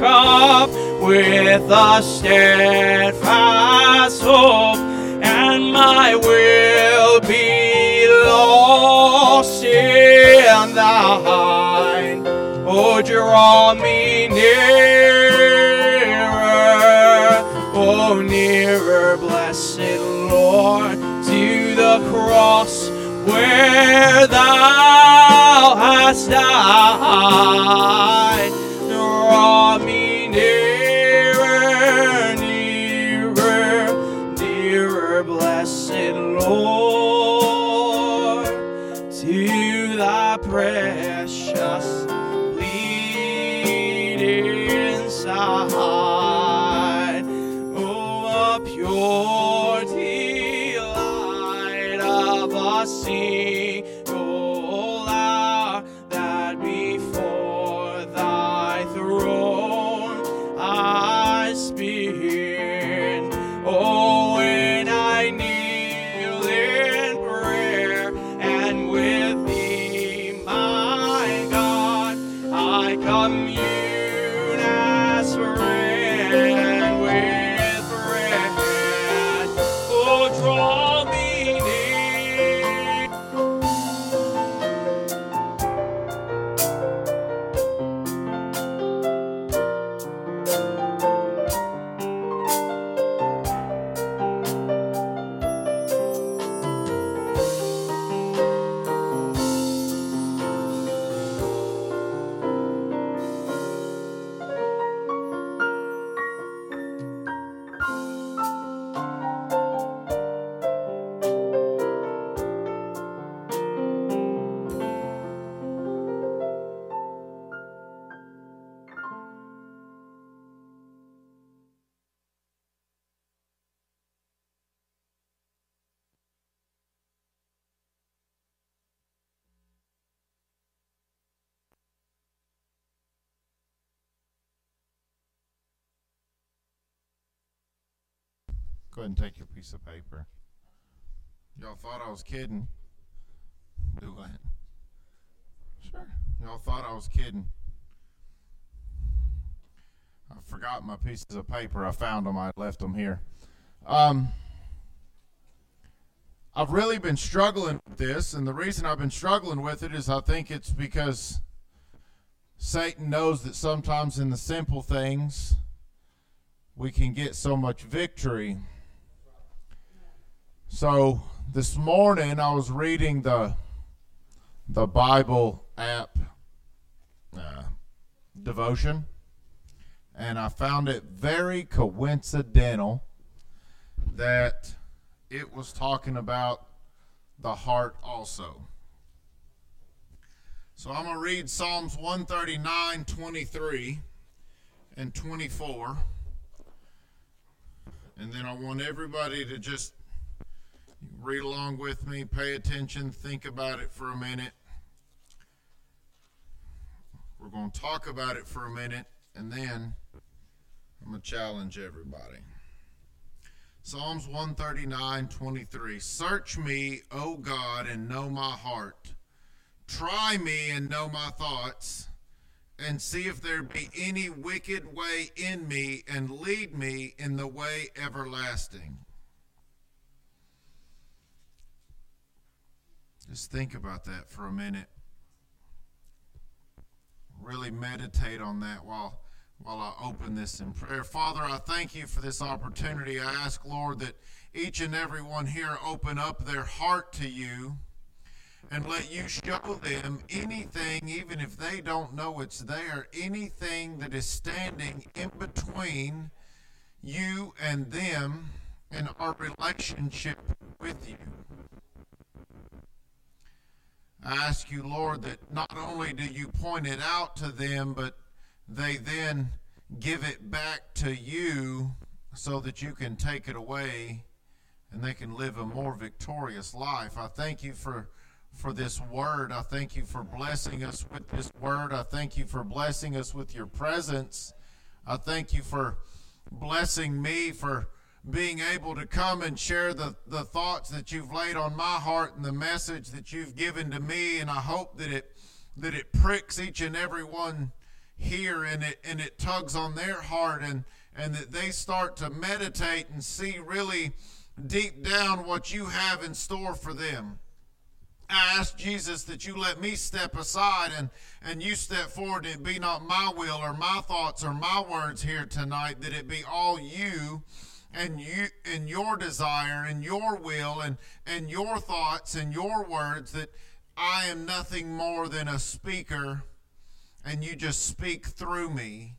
with a steadfast hope, and my will be lost in thine. Oh, draw me nearer, oh, nearer, blessed Lord, to the cross where thou hast died. Draw me ahead and take your piece of paper. Y'all thought I was kidding. Do what? Sure. Y'all thought I was kidding. I forgot my pieces of paper. I found them. I left them here. Um, I've really been struggling with this, and the reason I've been struggling with it is I think it's because Satan knows that sometimes in the simple things we can get so much victory. So this morning I was reading the the Bible app uh, devotion, and I found it very coincidental that it was talking about the heart also. So I'm going to read Psalms 139, 23, and 24. And then I want everybody to just read along with me, pay attention, think about it for a minute. We're going to talk about it for a minute, and then I'm going to challenge everybody. Psalms 139 23. Search me, O God, and know my heart. Try me and know my thoughts, and see if there be any wicked way in me, and lead me in the way everlasting. Just think about that for a minute. Really meditate on that while while I open this in prayer. Father, I thank you for this opportunity. I ask, Lord, that each and every one here open up their heart to you and let you show them anything, even if they don't know it's there, anything that is standing in between you and them and our relationship with you. I ask you, Lord, that not only do you point it out to them, but they then give it back to you so that you can take it away and they can live a more victorious life. I thank you for for this word. I thank you for blessing us with this word. I thank you for blessing us with your presence. I thank you for blessing me for being able to come and share the, the thoughts that you've laid on my heart and the message that you've given to me. And I hope that it that it pricks each and every one here and it and it tugs on their heart and and that they start to meditate and see really deep down what you have in store for them. I ask Jesus that you let me step aside and, and you step forward. It be not my will or my thoughts or my words here tonight, that it be all you and you and your desire and your will and, and your thoughts and your words that I am nothing more than a speaker and you just speak through me.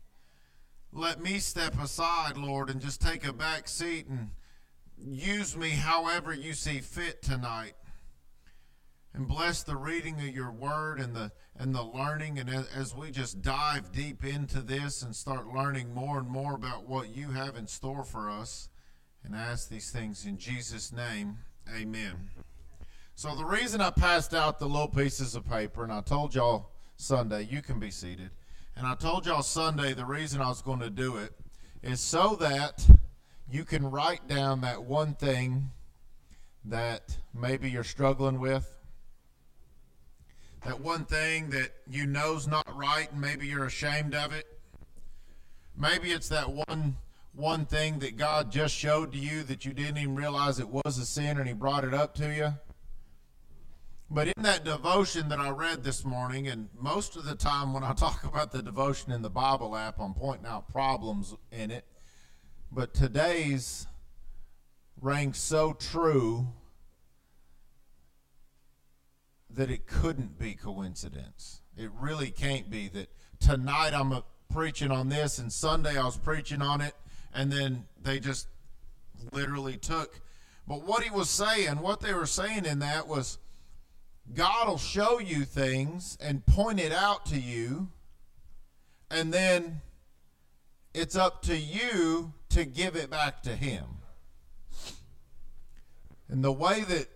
Let me step aside, Lord, and just take a back seat and use me however you see fit tonight. And bless the reading of your word and the and the learning and as we just dive deep into this and start learning more and more about what you have in store for us and ask these things in Jesus name. Amen. So the reason I passed out the little pieces of paper and I told y'all Sunday, you can be seated. And I told y'all Sunday the reason I was going to do it is so that you can write down that one thing that maybe you're struggling with. That one thing that you know's not right and maybe you're ashamed of it. Maybe it's that one one thing that God just showed to you that you didn't even realize it was a sin and he brought it up to you. But in that devotion that I read this morning, and most of the time when I talk about the devotion in the Bible app, I'm pointing out problems in it. But today's rang so true that it couldn't be coincidence. It really can't be that tonight I'm preaching on this and Sunday I was preaching on it and then they just literally took but what he was saying, what they were saying in that was God will show you things and point it out to you and then it's up to you to give it back to him. And the way that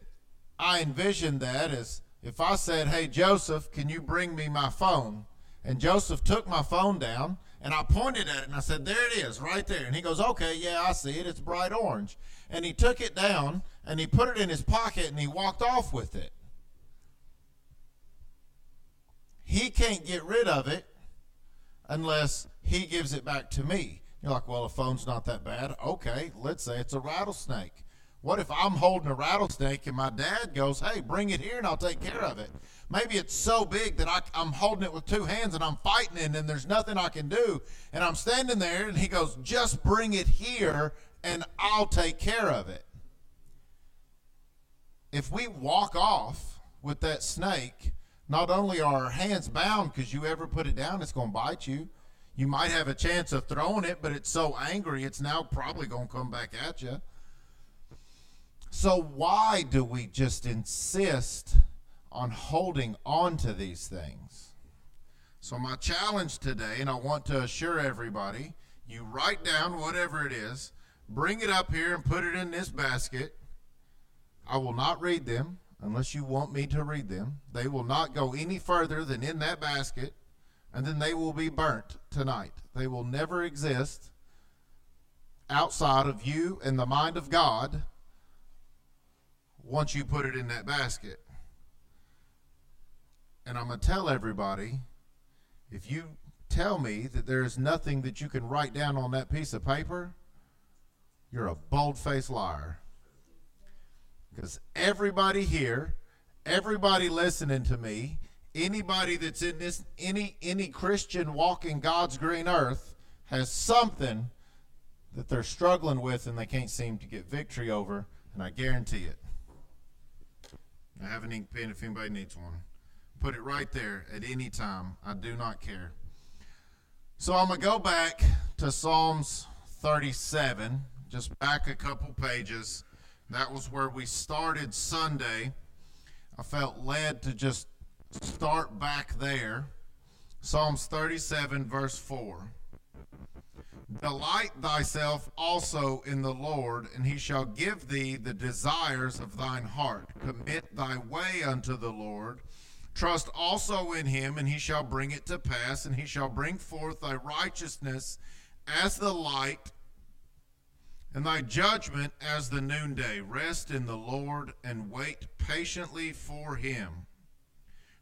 I envisioned that is if I said, Hey, Joseph, can you bring me my phone? And Joseph took my phone down and I pointed at it and I said, There it is, right there. And he goes, Okay, yeah, I see it. It's bright orange. And he took it down and he put it in his pocket and he walked off with it. He can't get rid of it unless he gives it back to me. You're like, well, a phone's not that bad. Okay, let's say it's a rattlesnake. What if I'm holding a rattlesnake and my dad goes, hey, bring it here and I'll take care of it? Maybe it's so big that I, am holding it with two hands and I'm fighting it and there's nothing I can do. And I'm standing there and he goes, just bring it here and I'll take care of it. If we walk off with that snake, not only are our hands bound because you ever put it down, it's going to bite you you might have a chance of throwing it, but it's so angry, it's now probably going to come back at you. So, why do we just insist on holding on to these things? So, my challenge today, and I want to assure everybody you write down whatever it is, bring it up here and put it in this basket. I will not read them unless you want me to read them. They will not go any further than in that basket and then they will be burnt tonight. They will never exist outside of you and the mind of God once you put it in that basket. And I'm going to tell everybody if you tell me that there is nothing that you can write down on that piece of paper, you're a bold faced liar. Because everybody here, everybody listening to me, anybody that's in this any any Christian walking God's green earth has something that they're struggling with and they can't seem to get victory over, and I guarantee it. I have an ink pen if anybody needs one. Put it right there at any time. I do not care. So I'm going to go back to Psalms 37, just back a couple pages. That was where we started Sunday. I felt led to just start back there. Psalms 37, verse 4. Delight thyself also in the Lord, and he shall give thee the desires of thine heart. Commit thy way unto the Lord. Trust also in him, and he shall bring it to pass, and he shall bring forth thy righteousness as the light, and thy judgment as the noonday. Rest in the Lord, and wait patiently for him.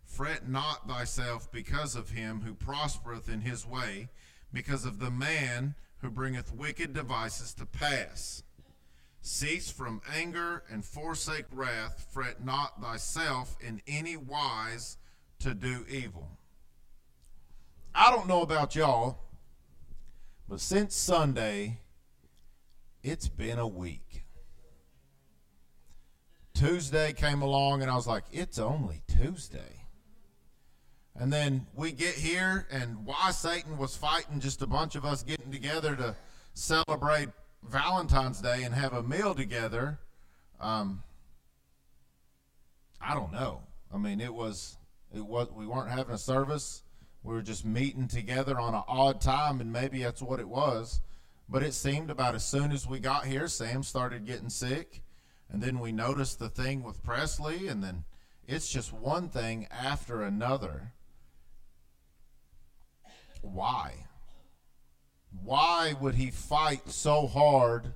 Fret not thyself because of him who prospereth in his way, because of the man who bringeth wicked devices to pass. Cease from anger and forsake wrath. Fret not thyself in any wise to do evil. I don't know about y'all, but since Sunday, it's been a week. Tuesday came along, and I was like, it's only Tuesday. And then we get here, and why Satan was fighting just a bunch of us getting together to celebrate Valentine's Day and have a meal together. Um, I don't know. I mean, it was it was we weren't having a service. We were just meeting together on an odd time, and maybe that's what it was. But it seemed about as soon as we got here, Sam started getting sick, and then we noticed the thing with Presley, and then it's just one thing after another. Why? Why would he fight so hard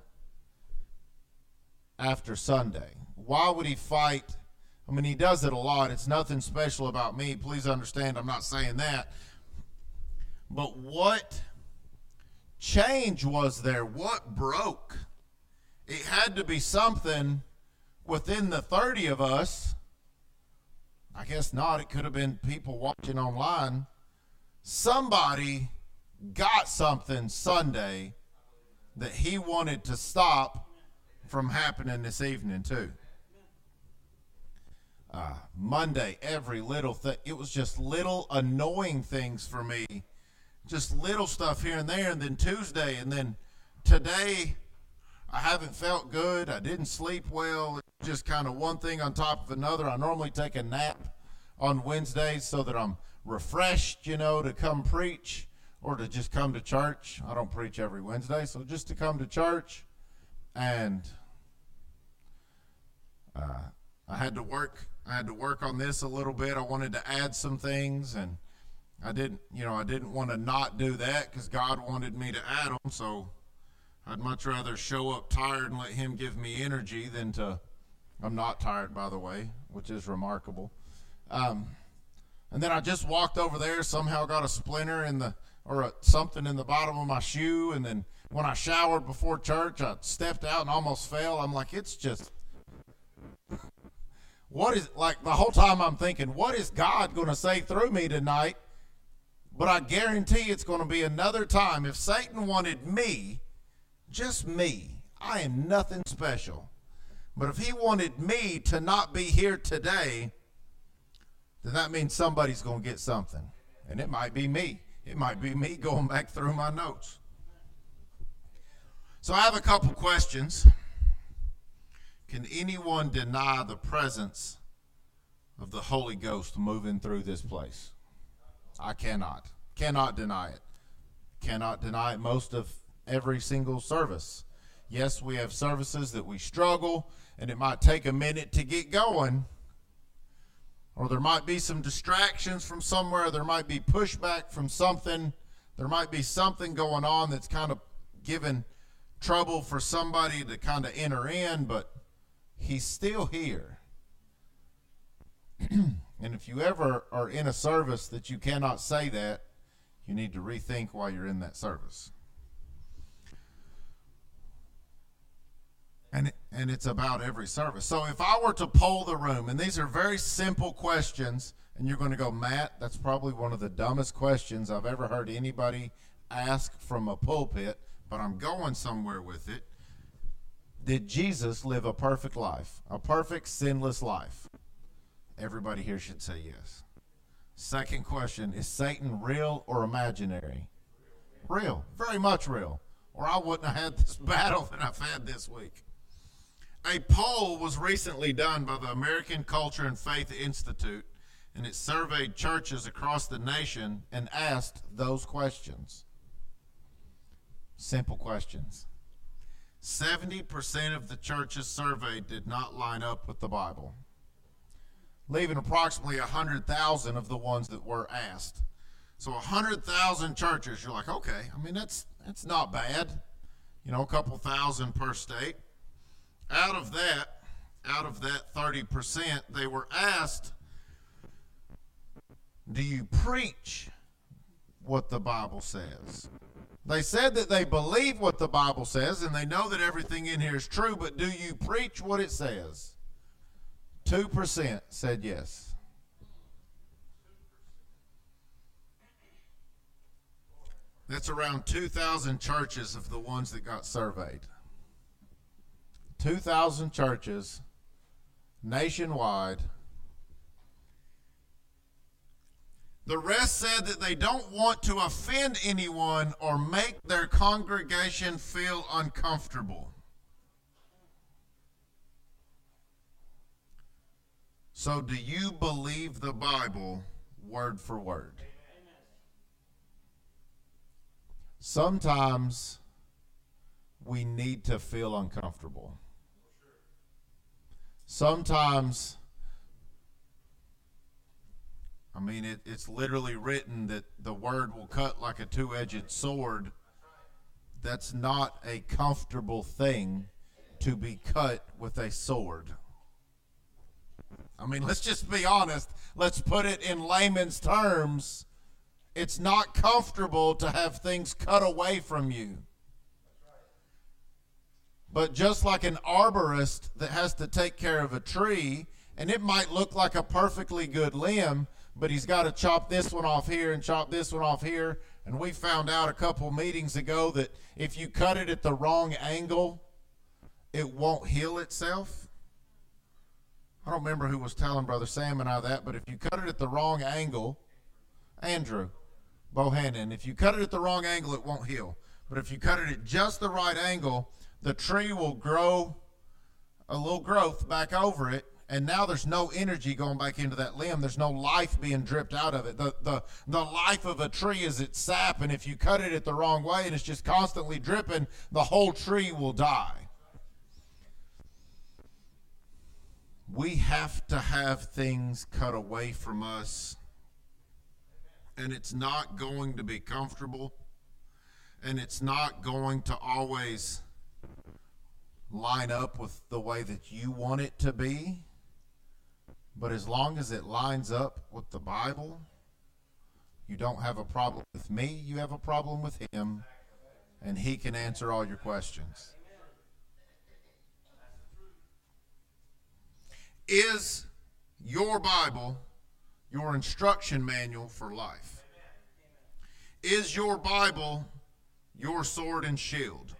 after Sunday? Why would he fight? I mean, he does it a lot. It's nothing special about me. Please understand, I'm not saying that. But what change was there? What broke? It had to be something within the 30 of us. I guess not. It could have been people watching online. Somebody got something Sunday that he wanted to stop from happening this evening, too. Uh, Monday, every little thing, it was just little annoying things for me. Just little stuff here and there. And then Tuesday, and then today, I haven't felt good. I didn't sleep well. Just kind of one thing on top of another. I normally take a nap on Wednesdays so that I'm refreshed, you know, to come preach or to just come to church. I don't preach every Wednesday, so just to come to church. And uh, I had to work. I had to work on this a little bit. I wanted to add some things, and I didn't. You know, I didn't want to not do that because God wanted me to add them. So I'd much rather show up tired and let Him give me energy than to. I'm not tired, by the way, which is remarkable. Um, and then I just walked over there. Somehow got a splinter in the or a, something in the bottom of my shoe. And then when I showered before church, I stepped out and almost fell. I'm like, it's just, what is, like the whole time I'm thinking, what is God going to say through me tonight? But I guarantee it's going to be another time. If Satan wanted me, just me, I am nothing special. But if he wanted me to not be here today, then that means somebody's going to get something. And it might be me. It might be me going back through my notes. So I have a couple questions. Can anyone deny the presence of the Holy Ghost moving through this place? I cannot. Cannot deny it. Cannot deny it most of every single service. Yes, we have services that we struggle and it might take a minute to get going or there might be some distractions from somewhere, there might be pushback from something, there might be something going on that's kind of giving trouble for somebody to kind of enter in, but he's still here. and if you ever are in a service that you cannot say that, you need to rethink why you're in that service. And and it's about every service. So if I were to poll the room, and these are very simple questions, and you're going to go, Matt, that's probably one of the dumbest questions I've ever heard anybody ask from a pulpit, but I'm going somewhere with it. Did Jesus live a perfect life, a perfect sinless life? Everybody here should say yes. Second question Is Satan real or imaginary? Real, very much real. Or I wouldn't have had this battle that I've had this week. A poll was recently done by the American Culture and Faith Institute, and it surveyed churches across the nation and asked those questions. Simple questions. 70% of the churches surveyed did not line up with the Bible, leaving approximately 100,000 of the ones that were asked. So 100,000 churches, you're like, okay, I mean, that's, that's not bad. You know, a couple thousand per state out of that, out of that 30%, they were asked do you preach what the Bible says? They said that they believe what the Bible says and they know that everything in here is true, but do you preach what it says? 2% said yes. That's around 2,000 churches of the ones that got surveyed. 2,000 churches nationwide. The rest said that they don't want to offend anyone or make their congregation feel uncomfortable. So, do you believe the Bible word for word? Sometimes we need to feel uncomfortable. Sometimes, I mean, it, it's literally written that the word will cut like a two edged sword. That's not a comfortable thing to be cut with a sword. I mean, let's just be honest. Let's put it in layman's terms it's not comfortable to have things cut away from you. But just like an arborist that has to take care of a tree, and it might look like a perfectly good limb, but he's got to chop this one off here and chop this one off here. And we found out a couple meetings ago that if you cut it at the wrong angle, it won't heal itself. I don't remember who was telling Brother Sam and I that, but if you cut it at the wrong angle, Andrew, Bohannon. If you cut it at the wrong angle, it won't heal. But if you cut it at just the right angle, the tree will grow a little growth back over it. And now there's no energy going back into that limb. There's no life being dripped out of it. The, the, the life of a tree is its sap. And if you cut it at the wrong way and it's just constantly dripping, the whole tree will die. We have to have things cut away from us and it's not going to be comfortable and it's not going to always line up with the way that you want it to be. But as long as it lines up with the Bible, you don't have a problem with me, you have a problem with him, and he can answer all your questions. Is your Bible your instruction manual for life? Is your Bible your sword and shield?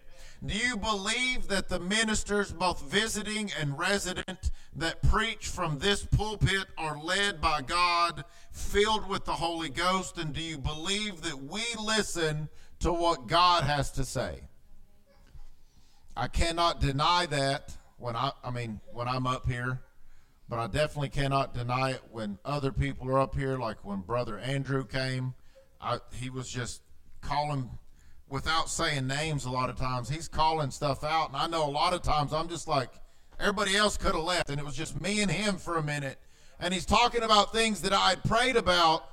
Do you believe that the ministers, both visiting and resident, that preach from this pulpit are led by God, filled with the Holy Ghost? And do you believe that we listen to what God has to say? I cannot deny that when I, I mean, when I'm up here but I definitely cannot deny it when other people are up here, like when Brother Andrew came. I, he was just calling without saying names a lot of times. He's calling stuff out, and I know a lot of times I'm just like, everybody else could have left, and it was just me and him for a minute. And he's talking about things that I had prayed about,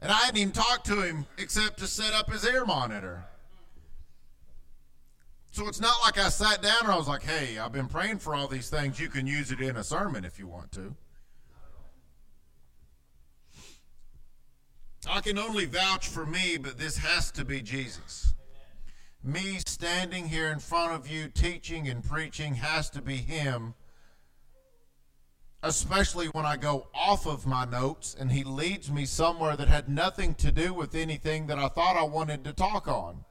and I hadn't even talked to him except to set up his ear monitor. So it's not like I sat down and I was like, hey, I've been praying for all these things. You can use it in a sermon if you want to. I can only vouch for me, but this has to be Jesus. Me standing here in front of you teaching and preaching has to be Him, especially when I go off of my notes and He leads me somewhere that had nothing to do with anything that I thought I wanted to talk on.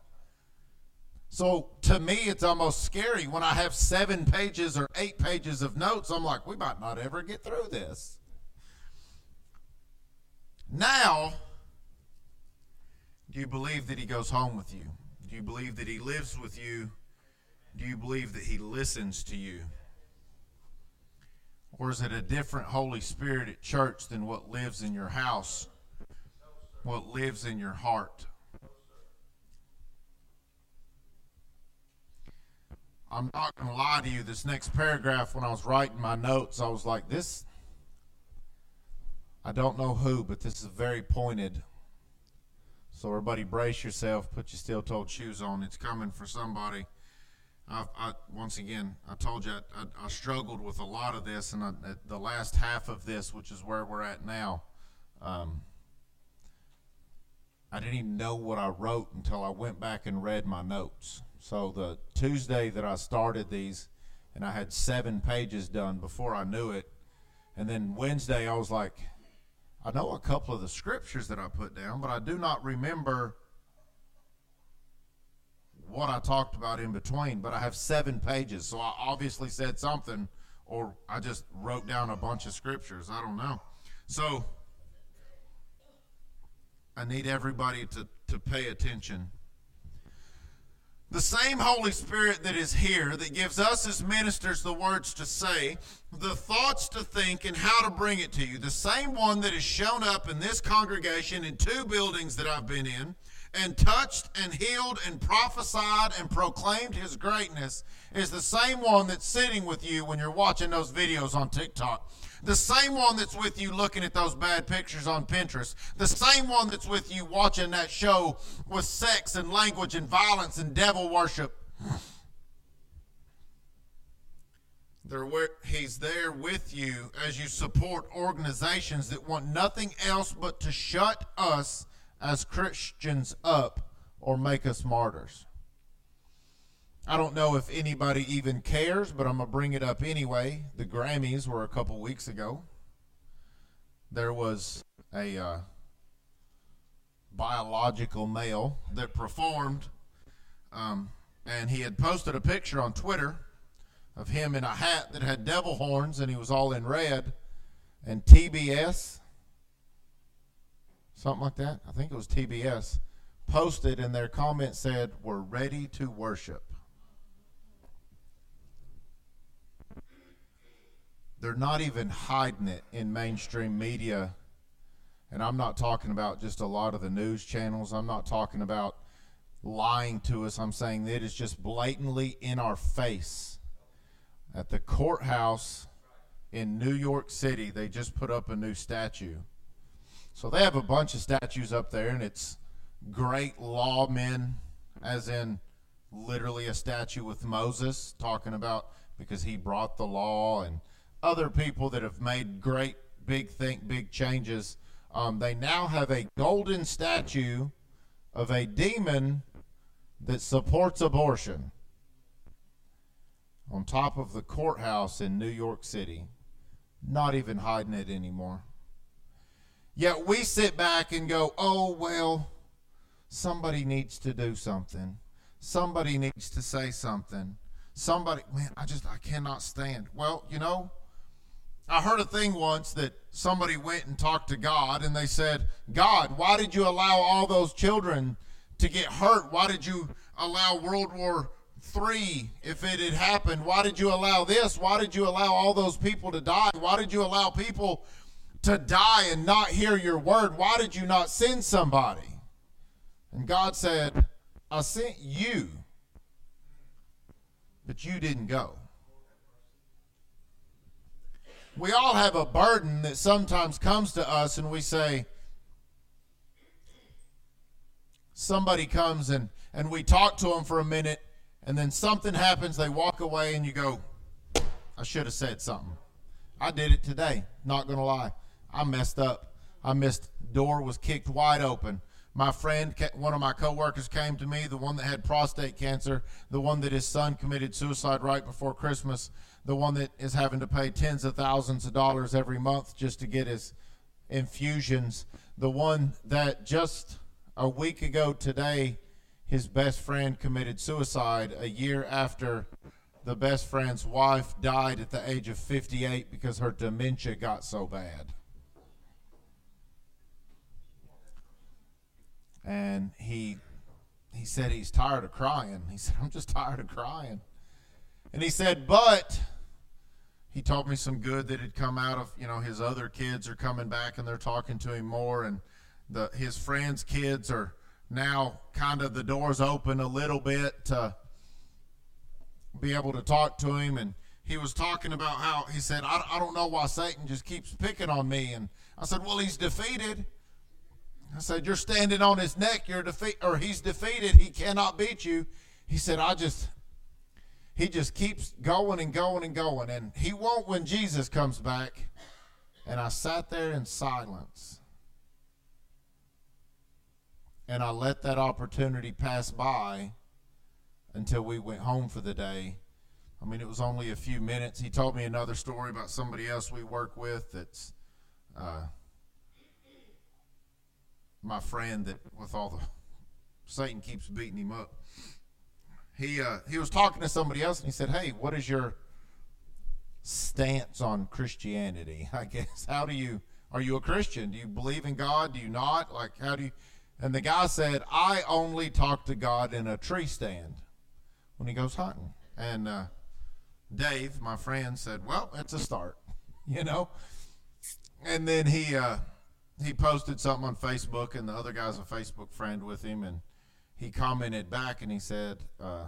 So to me, it's almost scary when I have seven pages or eight pages of notes. I'm like, we might not ever get through this. Now, do you believe that he goes home with you? Do you believe that he lives with you? Do you believe that he listens to you? Or is it a different Holy Spirit at church than what lives in your house, what lives in your heart? I'm not going to lie to you. This next paragraph, when I was writing my notes, I was like, this, I don't know who, but this is very pointed. So, everybody, brace yourself. Put your steel toed shoes on. It's coming for somebody. I, I, once again, I told you I, I, struggled with a lot of this, and the last half of this, which is where we're at now, um, I didn't even know what I wrote until I went back and read my notes. So the Tuesday that I started these, and I had seven pages done before I knew it. And then Wednesday, I was like, I know a couple of the scriptures that I put down, but I do not remember what I talked about in between. But I have seven pages, so I obviously said something, or I just wrote down a bunch of scriptures. I don't know. So I need everybody to, to pay attention. The same Holy Spirit that is here, that gives us as ministers the words to say, the thoughts to think, and how to bring it to you, the same one that has shown up in this congregation in two buildings that I've been in, and touched and healed and prophesied and proclaimed his greatness, is the same one that's sitting with you when you're watching those videos on TikTok. The same one that's with you looking at those bad pictures on Pinterest. The same one that's with you watching that show with sex and language and violence and devil worship. He's there with you as you support organizations that want nothing else but to shut us as Christians up or make us martyrs. I don't know if anybody even cares, but I'm going to bring it up anyway. The Grammys were a couple weeks ago. There was a uh, biological male that performed, um, and he had posted a picture on Twitter of him in a hat that had devil horns, and he was all in red. And TBS, something like that, I think it was TBS, posted, and their comment said, We're ready to worship. They're not even hiding it in mainstream media. And I'm not talking about just a lot of the news channels. I'm not talking about lying to us. I'm saying it is just blatantly in our face. At the courthouse in New York City, they just put up a new statue. So they have a bunch of statues up there, and it's great lawmen, as in literally a statue with Moses, talking about because he brought the law and other people that have made great, big, think big changes. Um, they now have a golden statue of a demon that supports abortion on top of the courthouse in New York City. Not even hiding it anymore. Yet we sit back and go, oh, well, somebody needs to do something. Somebody needs to say something. Somebody, man, I just, I cannot stand. Well, you know, I heard a thing once that somebody went and talked to God and they said, God, why did you allow all those children to get hurt? Why did you allow World War III if it had happened? Why did you allow this? Why did you allow all those people to die? Why did you allow people to die and not hear your word? Why did you not send somebody? And God said, I sent you, but you didn't go we all have a burden that sometimes comes to us and we say somebody comes and and we talk to them for a minute and then something happens they walk away and you go i should have said something. I did it today not gonna lie. I messed up. I missed door was kicked wide open. My friend one of my coworkers came to me the one that had prostate cancer the one that his son committed suicide right before christmas the one that is having to pay tens of thousands of dollars every month just to get his infusions, the one that just a week ago today, his best friend committed suicide a year after the best friend's wife died at the age of 58 because her dementia got so bad. And he he said he's tired of crying. He said, I'm just tired of crying. And he said, but he told me some good that had come out of you know his other kids are coming back and they're talking to him more. And the his friends kids are now kind of the doors open a little bit to be able to talk to him. And he was talking about how he said I, I don't know why satan just keeps picking on me. And i said well he's defeated. I said you're standing on his neck. You're defeat or he's defeated. He cannot beat you. He said i just he just keeps going and going and going. And he won't when Jesus comes back. And I sat there in silence. and I let that opportunity pass by until we went home for the day. I mean, it was only a few minutes. He told me another story about somebody else we work with that's uh, my friend that with all the Satan keeps beating him up. He uh, he was talking to somebody else and he said, "Hey, what is your stance on Christianity? I guess how do you are you a Christian? Do you believe in God? Do you not? Like how do you?" And the guy said, "I only talk to God in a tree stand when he goes hunting." And uh, Dave, my friend, said, "Well, it's a start," you know. And then he uh, he posted something on Facebook, and the other guy's a Facebook friend with him, and he commented back and he said, uh,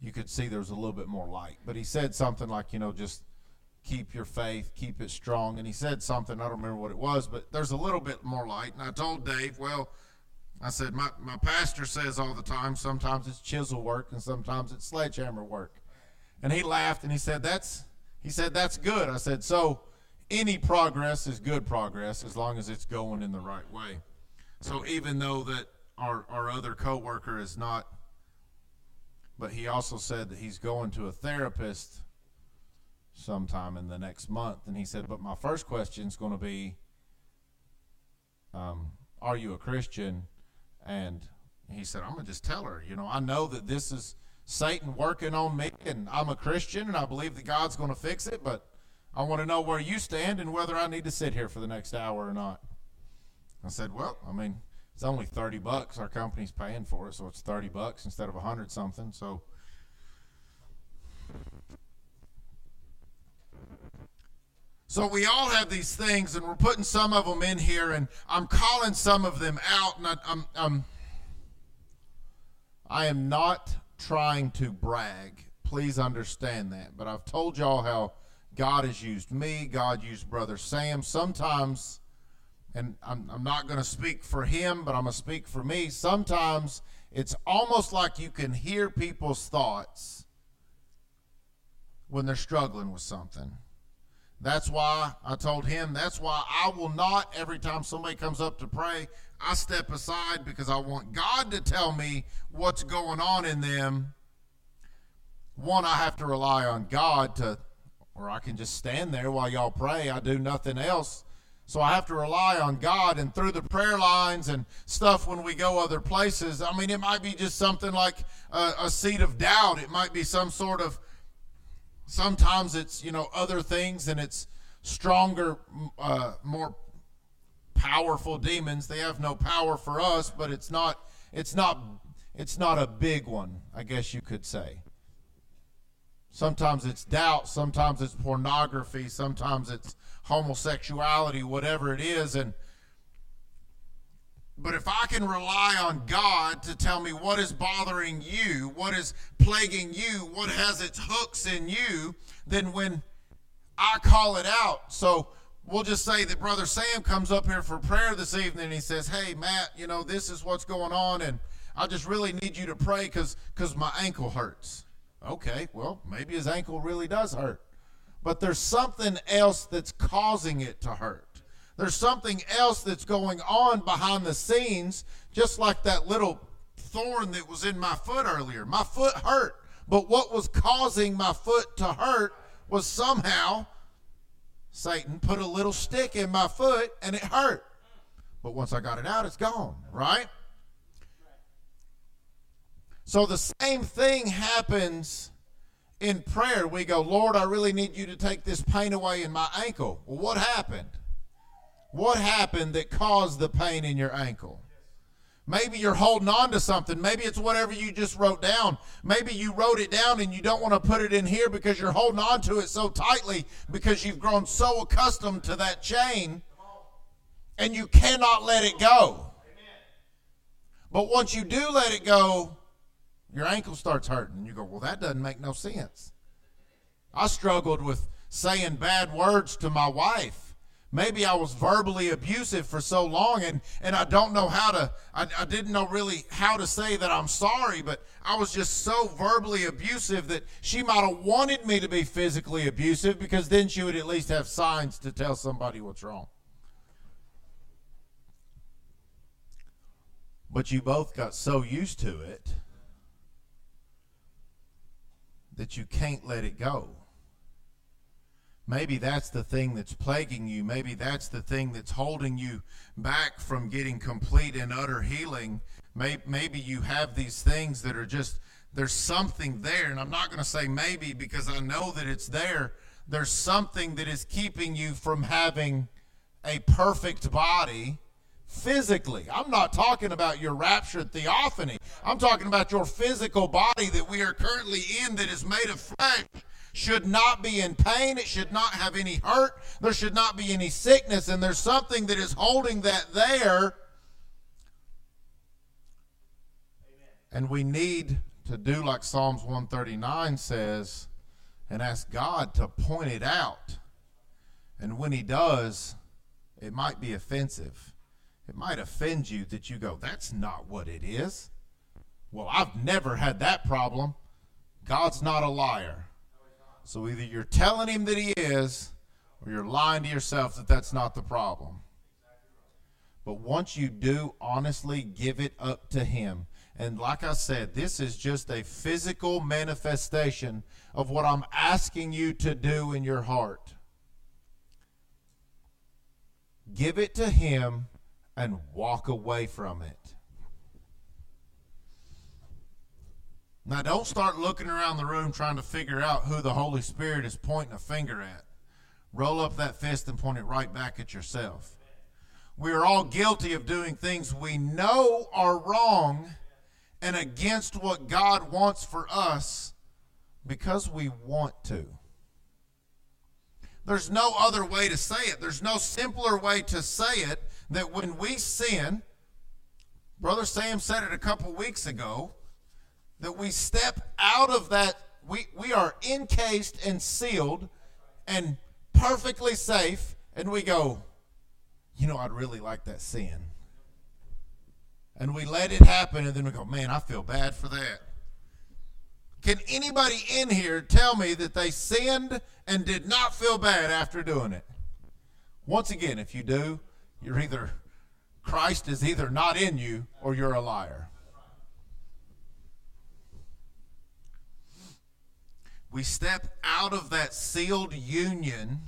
you could see there was a little bit more light, but he said something like, you know, just keep your faith, keep it strong. And he said something, I don't remember what it was, but there's a little bit more light. And I told Dave, well, I said, my, my pastor says all the time, sometimes it's chisel work and sometimes it's sledgehammer work. And he laughed and he said, that's, he said, that's good. I said, so any progress is good progress as long as it's going in the right way. So even though that our, our other coworker is not, but he also said that he's going to a therapist sometime in the next month. And he said, but my first question is going to be, um, are you a Christian? And he said, I'm going to just tell her, you know, I know that this is Satan working on me and I'm a Christian and I believe that God's going to fix it, but I want to know where you stand and whether I need to sit here for the next hour or not. I said, well, I mean, it's only 30 bucks. Our company's paying for it so it's 30 bucks instead of a 100 something so. So we all have these things and we're putting some of them in here and i'm calling some of them out and I, i'm i'm i am not trying to brag. Please understand that. But i've told y'all how god has used me. God used brother sam. Sometimes and I'm, I'm not going to speak for him, but I'm going to speak for me. Sometimes it's almost like you can hear people's thoughts when they're struggling with something. That's why I told him, that's why I will not, every time somebody comes up to pray, I step aside because I want God to tell me what's going on in them. One, I have to rely on God to, or I can just stand there while y'all pray. I do nothing else. So I have to rely on God and through the prayer lines and stuff when we go other places. I mean, it might be just something like a, a seed of doubt. It might be some sort of, sometimes it's, you know, other things and it's stronger, uh, more powerful demons. They have no power for us, but it's not, it's not, it's not a big one, I guess you could say. Sometimes it's doubt, sometimes it's pornography, sometimes it's homosexuality, whatever it is. And but if I can rely on God to tell me what is bothering you, what is plaguing you, what has its hooks in you, then when I call it out, so we'll just say that Brother Sam comes up here for prayer this evening and he says, Hey, Matt, you know, this is what's going on, and I just really need you to pray because my ankle hurts. Okay, well, maybe his ankle really does hurt but there's something else that's causing it to hurt. There's something else that's going on behind the scenes, just like that little thorn that was in my foot earlier. My foot hurt, but what was causing my foot to hurt was somehow Satan put a little stick in my foot and it hurt. But once I got it out, it's gone, right? So the same thing happens in prayer, we go, Lord, I really need you to take this pain away in my ankle. Well, what happened? What happened that caused the pain in your ankle? Maybe you're holding on to something. Maybe it's whatever you just wrote down. Maybe you wrote it down and you don't want to put it in here because you're holding on to it so tightly because you've grown so accustomed to that chain and you cannot let it go. But once you do let it go, your ankle starts hurting. And you go, well, that doesn't make no sense. I struggled with saying bad words to my wife. Maybe I was verbally abusive for so long and, and I don't know how to, I, I didn't know really how to say that I'm sorry, but I was just so verbally abusive that she might have wanted me to be physically abusive because then she would at least have signs to tell somebody what's wrong. But you both got so used to it that you can't let it go. Maybe that's the thing that's plaguing you. Maybe that's the thing that's holding you back from getting complete and utter healing. Maybe you have these things that are just, there's something there. And I'm not going to say maybe because I know that it's there. There's something that is keeping you from having a perfect body physically. I'm not talking about your raptured theophany. I'm talking about your physical body that we are currently in that is made of flesh should not be in pain. It should not have any hurt. There should not be any sickness. And there's something that is holding that there. And we need to do like Psalms 139 says and ask God to point it out. And when He does, it might be offensive. It might offend you that you go, that's not what it is. Well, I've never had that problem. God's not a liar. So either you're telling him that he is, or you're lying to yourself that that's not the problem. But once you do honestly give it up to him, and like I said, this is just a physical manifestation of what I'm asking you to do in your heart. Give it to him and walk away from it. Now, don't start looking around the room trying to figure out who the Holy Spirit is pointing a finger at. Roll up that fist and point it right back at yourself. We are all guilty of doing things we know are wrong and against what God wants for us because we want to. There's no other way to say it. There's no simpler way to say it that when we sin, Brother Sam said it a couple weeks ago, that we step out of that, we, we are encased and sealed and perfectly safe, and we go, you know, I'd really like that sin. And we let it happen, and then we go, man, I feel bad for that. Can anybody in here tell me that they sinned and did not feel bad after doing it? Once again, if you do, you're either, Christ is either not in you or you're a liar. we step out of that sealed union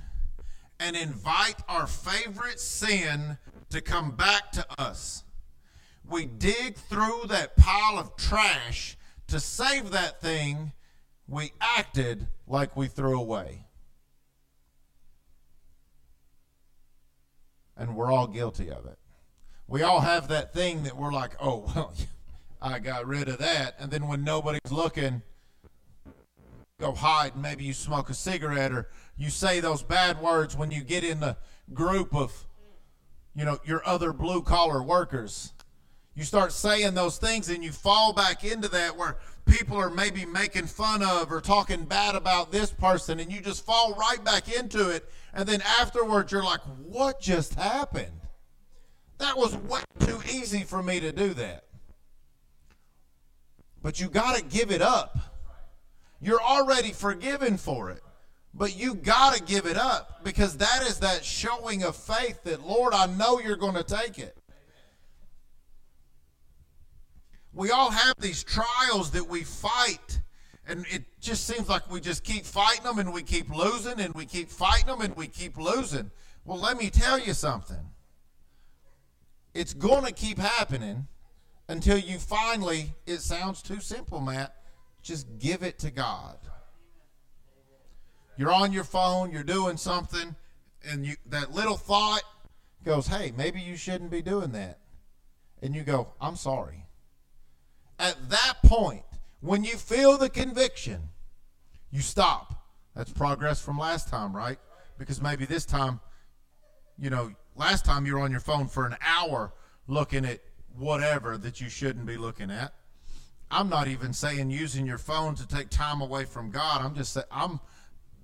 and invite our favorite sin to come back to us. We dig through that pile of trash to save that thing we acted like we threw away. And we're all guilty of it. We all have that thing that we're like, oh, well, I got rid of that. And then when nobody's looking, go hide and maybe you smoke a cigarette or you say those bad words when you get in the group of you know your other blue collar workers you start saying those things and you fall back into that where people are maybe making fun of or talking bad about this person and you just fall right back into it and then afterwards you're like what just happened that was way too easy for me to do that but you got to give it up you're already forgiven for it. But you got to give it up because that is that showing of faith that, Lord, I know you're going to take it. We all have these trials that we fight, and it just seems like we just keep fighting them and we keep losing and we keep fighting them and we keep losing. Well, let me tell you something. It's going to keep happening until you finally, it sounds too simple, Matt, just give it to God. You're on your phone, you're doing something, and you that little thought goes, "Hey, maybe you shouldn't be doing that." And you go, "I'm sorry." At that point, when you feel the conviction, you stop. That's progress from last time, right? Because maybe this time, you know, last time you were on your phone for an hour looking at whatever that you shouldn't be looking at. I'm not even saying using your phone to take time away from God. I'm just saying I'm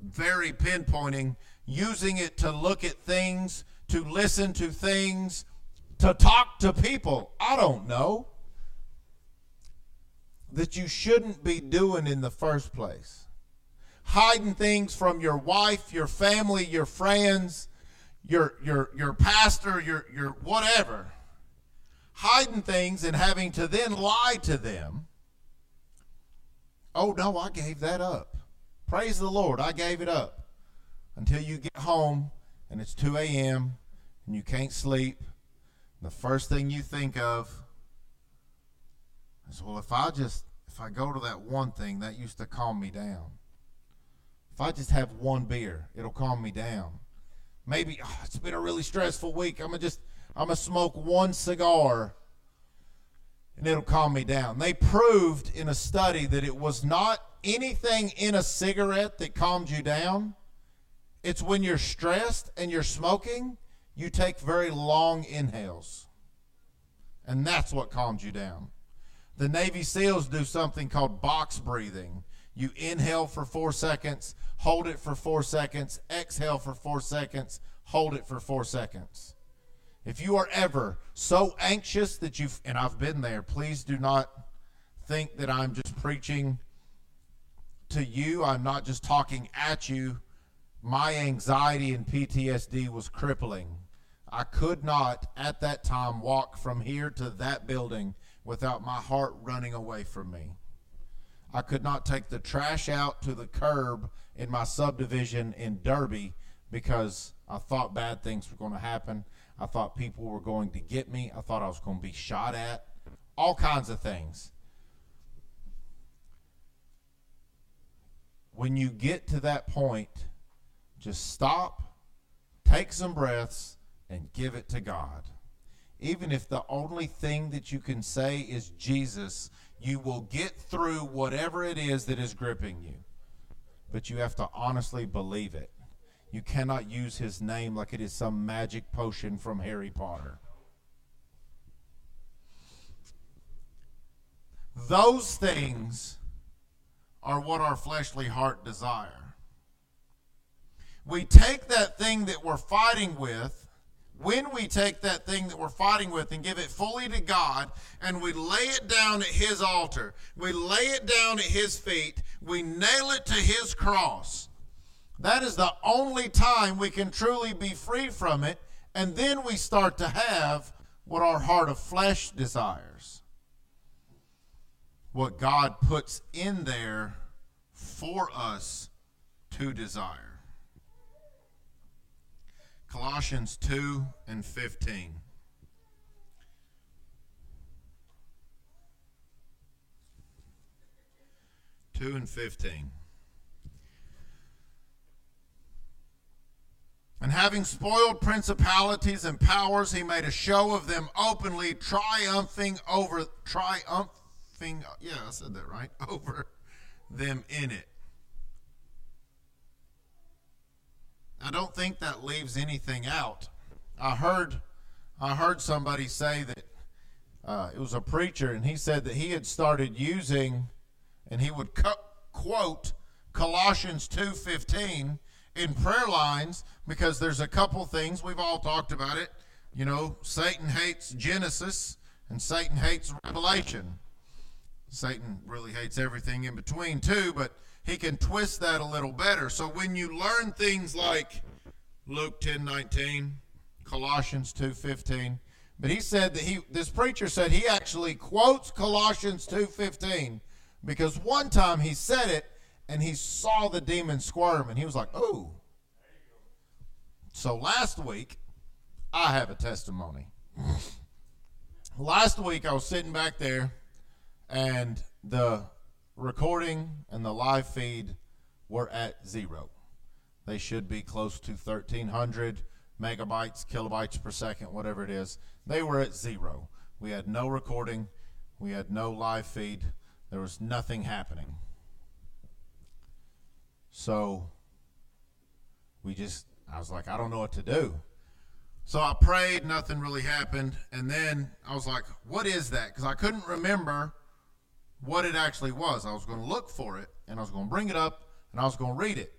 very pinpointing using it to look at things, to listen to things, to talk to people. I don't know. That you shouldn't be doing in the first place. Hiding things from your wife, your family, your friends, your your your pastor, your your whatever hiding things and having to then lie to them. Oh, no, I gave that up. Praise the Lord, I gave it up. Until you get home and it's 2 a.m. and you can't sleep. The first thing you think of is, well, if I just, if I go to that one thing, that used to calm me down. If I just have one beer, it'll calm me down. Maybe oh, it's been a really stressful week. I'm gonna just, I'm gonna smoke one cigar and it'll calm me down. They proved in a study that it was not anything in a cigarette that calmed you down. It's when you're stressed and you're smoking, you take very long inhales. And that's what calms you down. The Navy SEALs do something called box breathing. You inhale for four seconds, hold it for four seconds, exhale for four seconds, hold it for four seconds. If you are ever so anxious that you've, and I've been there, please do not think that I'm just preaching to you. I'm not just talking at you. My anxiety and PTSD was crippling. I could not, at that time, walk from here to that building without my heart running away from me. I could not take the trash out to the curb in my subdivision in Derby because I thought bad things were going to happen. I thought people were going to get me. I thought I was going to be shot at. All kinds of things. When you get to that point, just stop, take some breaths, and give it to God. Even if the only thing that you can say is Jesus, you will get through whatever it is that is gripping you. But you have to honestly believe it. You cannot use his name like it is some magic potion from Harry Potter. Those things are what our fleshly heart desire. We take that thing that we're fighting with, when we take that thing that we're fighting with and give it fully to God, and we lay it down at His altar, we lay it down at His feet, we nail it to His cross that is the only time we can truly be free from it. And then we start to have what our heart of flesh desires. What God puts in there for us to desire. Colossians 2 and 15. Two and fifteen. And having spoiled principalities and powers, he made a show of them openly, triumphing over, triumphing, yeah, I said that right, over them in it. I don't think that leaves anything out. I heard, I heard somebody say that uh, it was a preacher, and he said that he had started using, and he would quote Colossians two fifteen in prayer lines because there's a couple things we've all talked about it. You know, Satan hates Genesis and Satan hates Revelation. Satan really hates everything in between too, but he can twist that a little better. So when you learn things like Luke 10:19, Colossians 2:15, but he said that he this preacher said he actually quotes Colossians 2:15 because one time he said it and he saw the demon squirm and he was like, "Oh." So last week, I have a testimony. last week, I was sitting back there and the recording and the live feed were at zero. They should be close to 1300 megabytes, kilobytes per second, whatever it is. They were at zero. We had no recording, we had no live feed, there was nothing happening. So we just, I was like, I don't know what to do. So I prayed, nothing really happened. And then I was like, what is that? Because I couldn't remember what it actually was. I was going to look for it and I was going to bring it up and I was going to read it.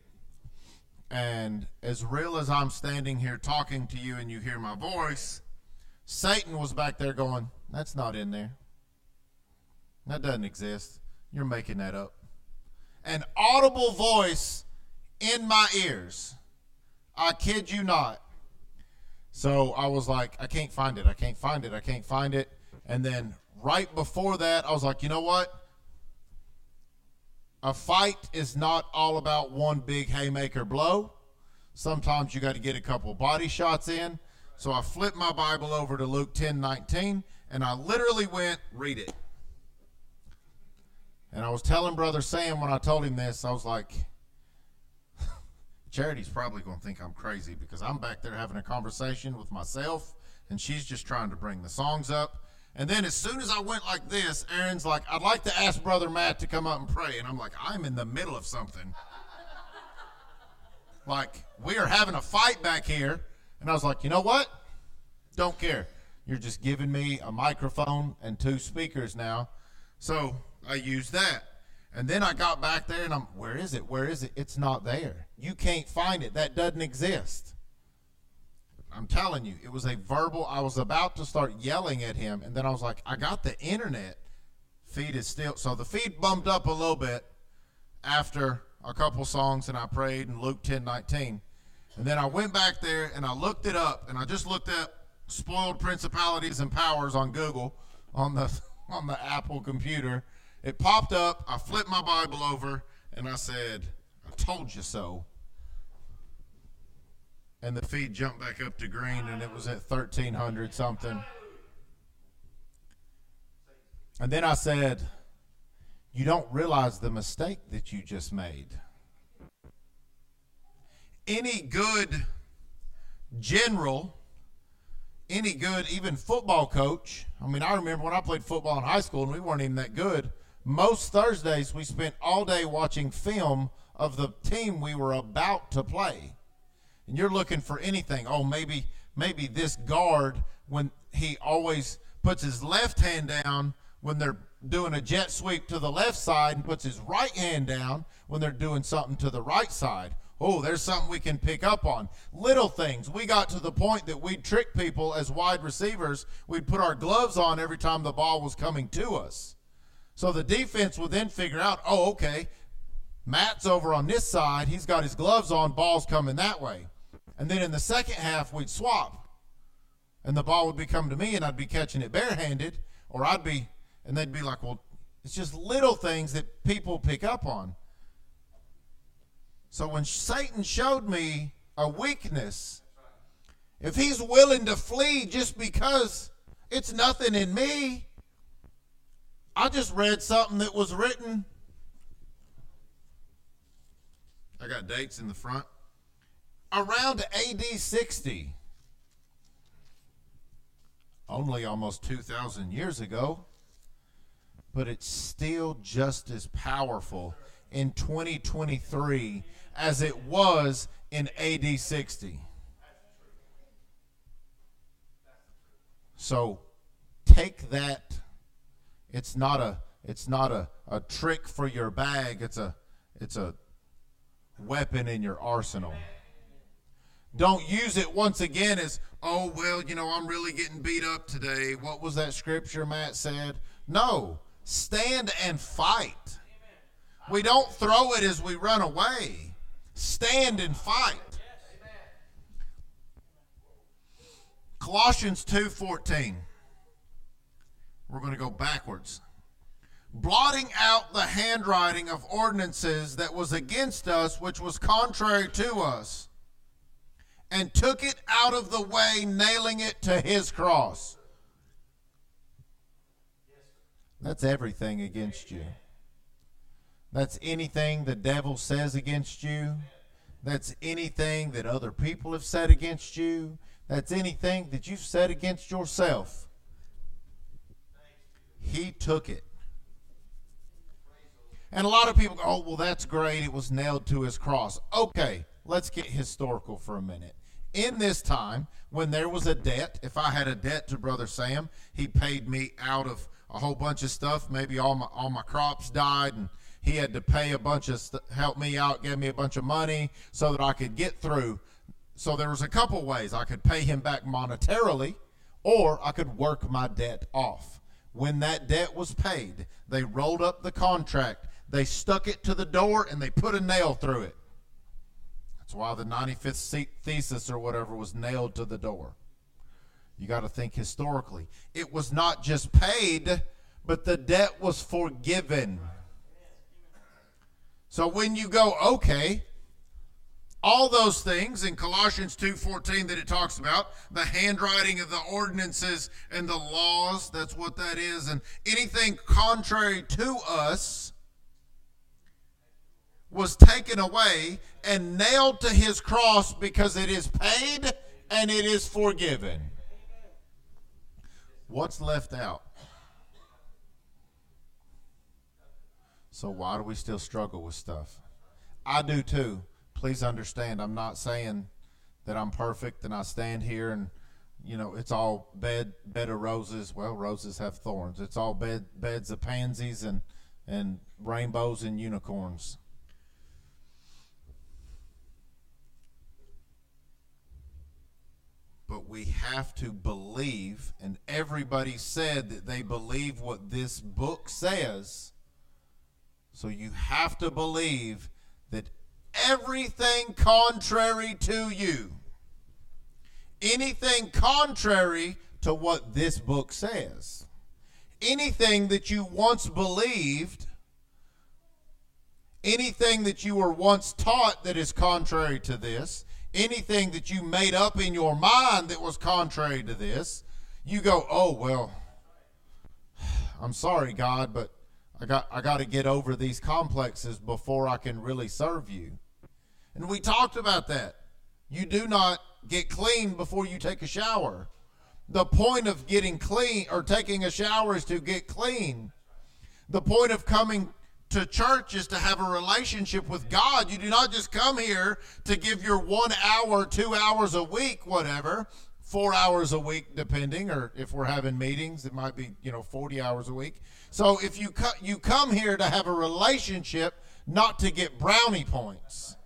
And as real as I'm standing here talking to you and you hear my voice, Satan was back there going, That's not in there. That doesn't exist. You're making that up an audible voice in my ears. I kid you not. So I was like, I can't find it. I can't find it. I can't find it. And then right before that, I was like, you know what? A fight is not all about one big haymaker blow. Sometimes you got to get a couple body shots in. So I flipped my Bible over to Luke 10 19, and I literally went, read it. And I was telling Brother Sam when I told him this, I was like, Charity's probably going to think I'm crazy because I'm back there having a conversation with myself, and she's just trying to bring the songs up. And then as soon as I went like this, Aaron's like, I'd like to ask Brother Matt to come up and pray. And I'm like, I'm in the middle of something. like, we are having a fight back here. And I was like, you know what? Don't care. You're just giving me a microphone and two speakers now. So I used that. And then I got back there and I'm, where is it? Where is it? It's not there. You can't find it. That doesn't exist. I'm telling you, it was a verbal. I was about to start yelling at him, and then I was like, I got the internet. Feed is still. So the feed bumped up a little bit after a couple songs, and I prayed in Luke 10 19. And then I went back there and I looked it up, and I just looked up spoiled principalities and powers on Google on the on the Apple computer. It popped up. I flipped my Bible over and I said, I told you so. And the feed jumped back up to green and it was at 1300 something. And then I said, You don't realize the mistake that you just made. Any good general any good, even football coach. I mean, I remember when I played football in high school and we weren't even that good. Most Thursdays we spent all day watching film of the team we were about to play. And you're looking for anything. Oh, maybe maybe this guard when he always puts his left hand down when they're doing a jet sweep to the left side and puts his right hand down when they're doing something to the right side oh, there's something we can pick up on. Little things. We got to the point that we'd trick people as wide receivers. We'd put our gloves on every time the ball was coming to us. So the defense would then figure out, oh, okay, Matt's over on this side. He's got his gloves on. Ball's coming that way. And then in the second half, we'd swap. And the ball would be coming to me, and I'd be catching it barehanded, or I'd be, and they'd be like, well, it's just little things that people pick up on. So when Satan showed me a weakness, if he's willing to flee just because it's nothing in me, I just read something that was written. I got dates in the front. Around AD 60. Only almost 2,000 years ago. But it's still just as powerful in 2023 as it was in AD 60. So take that. It's not a it's not a, a trick for your bag. It's a it's a weapon in your arsenal. Don't use it once again as, oh, well, you know, I'm really getting beat up today. What was that scripture Matt said? No, stand and fight. We don't throw it as we run away. Stand and fight. Colossians 2:14. We're going to go backwards. Blotting out the handwriting of ordinances that was against us, which was contrary to us, and took it out of the way, nailing it to his cross. That's everything against you. That's anything the devil says against you. That's anything that other people have said against you. That's anything that you've said against yourself. He took it. And a lot of people go, oh, well, that's great. It was nailed to his cross. Okay, let's get historical for a minute. In this time, when there was a debt, if I had a debt to Brother Sam, he paid me out of a whole bunch of stuff. Maybe all my all my crops died and he had to pay a bunch of st- help me out, gave me a bunch of money so that I could get through. So there was a couple ways I could pay him back monetarily, or I could work my debt off. When that debt was paid, they rolled up the contract, they stuck it to the door, and they put a nail through it. That's why the 95th thesis or whatever was nailed to the door. You got to think historically. It was not just paid, but the debt was forgiven. So when you go, okay, all those things in Colossians 2:14 that it talks about, the handwriting of the ordinances and the laws, that's what that is, and anything contrary to us was taken away and nailed to his cross because it is paid and it is forgiven. What's left out? So why do we still struggle with stuff? I do too. Please understand, I'm not saying that I'm perfect and I stand here and you know it's all bed bed of roses. Well, roses have thorns. It's all bed beds of pansies and and rainbows and unicorns. But we have to believe, and everybody said that they believe what this book says. So you have to believe that everything contrary to you, anything contrary to what this book says, anything that you once believed, anything that you were once taught that is contrary to this, anything that you made up in your mind that was contrary to this, you go, "Oh, well, I'm sorry, God, but I got I got to get over these complexes before I can really serve you." And we talked about that. You do not get clean before you take a shower. The point of getting clean or taking a shower is to get clean. The point of coming to church is to have a relationship with God. You do not just come here to give your one hour, two hours a week, whatever, four hours a week, depending, or if we're having meetings, it might be, you know, 40 hours a week. So if you, co- you come here to have a relationship, not to get brownie points.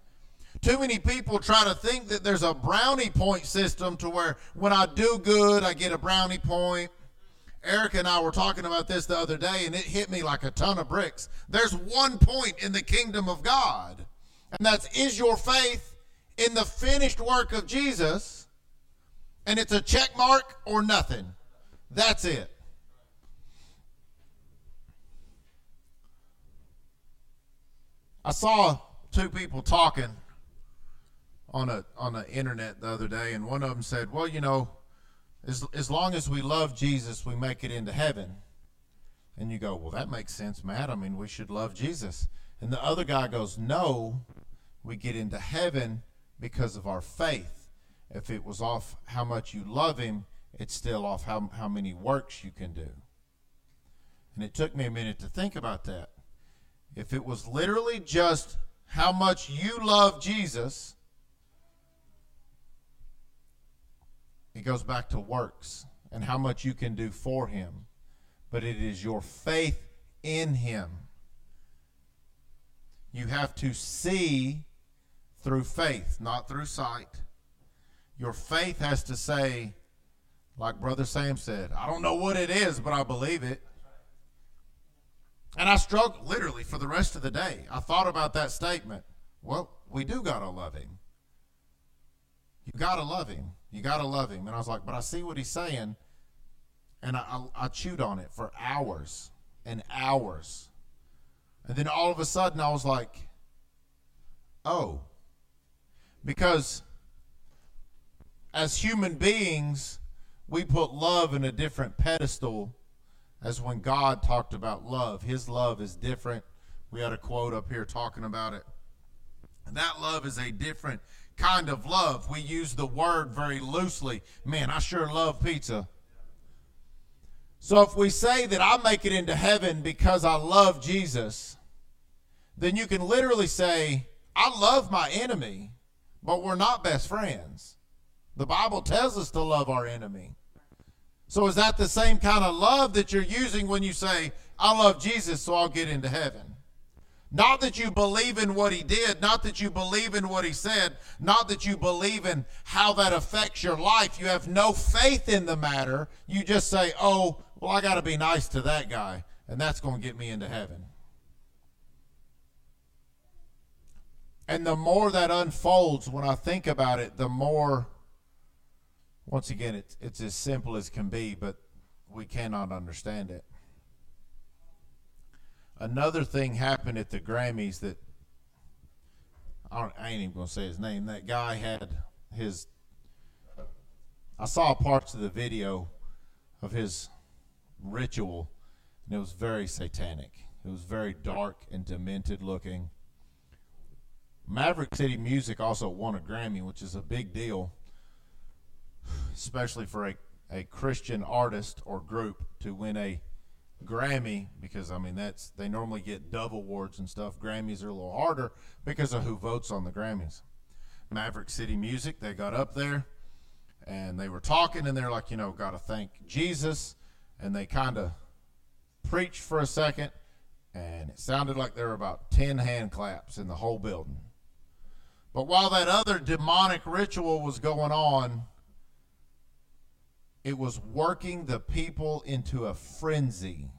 Too many people try to think that there's a brownie point system to where when I do good, I get a brownie point Eric and I were talking about this the other day, and it hit me like a ton of bricks. There's one point in the kingdom of God, and that's is your faith in the finished work of Jesus, and it's a check mark or nothing. That's it. I saw two people talking on a on the internet the other day, and one of them said, "Well, you know." As, as long as we love Jesus, we make it into heaven. And you go, well, that makes sense, Matt. I mean, we should love Jesus. And the other guy goes, no, we get into heaven because of our faith. If it was off how much you love him, it's still off how, how many works you can do. And it took me a minute to think about that. If it was literally just how much you love Jesus, It goes back to works and how much you can do for him. But it is your faith in him. You have to see through faith, not through sight. Your faith has to say, like Brother Sam said, I don't know what it is, but I believe it. And I struggled literally for the rest of the day. I thought about that statement. Well, we do got to love him. You got to love him. You got to love him. And I was like, but I see what he's saying. And I, I, I chewed on it for hours and hours. And then all of a sudden I was like, oh. Because as human beings, we put love in a different pedestal as when God talked about love. His love is different. We had a quote up here talking about it. That love is a different kind of love. We use the word very loosely. Man, I sure love pizza. So if we say that I make it into heaven because I love Jesus, then you can literally say, I love my enemy, but we're not best friends. The Bible tells us to love our enemy. So is that the same kind of love that you're using when you say, I love Jesus, so I'll get into heaven? Not that you believe in what he did, not that you believe in what he said, not that you believe in how that affects your life. You have no faith in the matter. You just say, oh, well, I got to be nice to that guy, and that's going to get me into heaven. And the more that unfolds when I think about it, the more Once again, it's, it's as simple as can be, but we cannot understand it. Another thing happened at the Grammys that I, I ain't even to say his name. That guy had his. I saw parts of the video of his ritual, and it was very satanic. It was very dark and demented looking. Maverick City Music also won a Grammy, which is a big deal, especially for a, a Christian artist or group to win a Grammy because I mean that's they normally get Dove awards and stuff. Grammys are a little harder because of who votes on the Grammys. Maverick City Music, they got up there and they were talking and they're like, you know, got to thank Jesus and they kind of preached for a second and it sounded like there were about 10 hand claps in the whole building. But while that other demonic ritual was going on, it was working the people into a frenzy.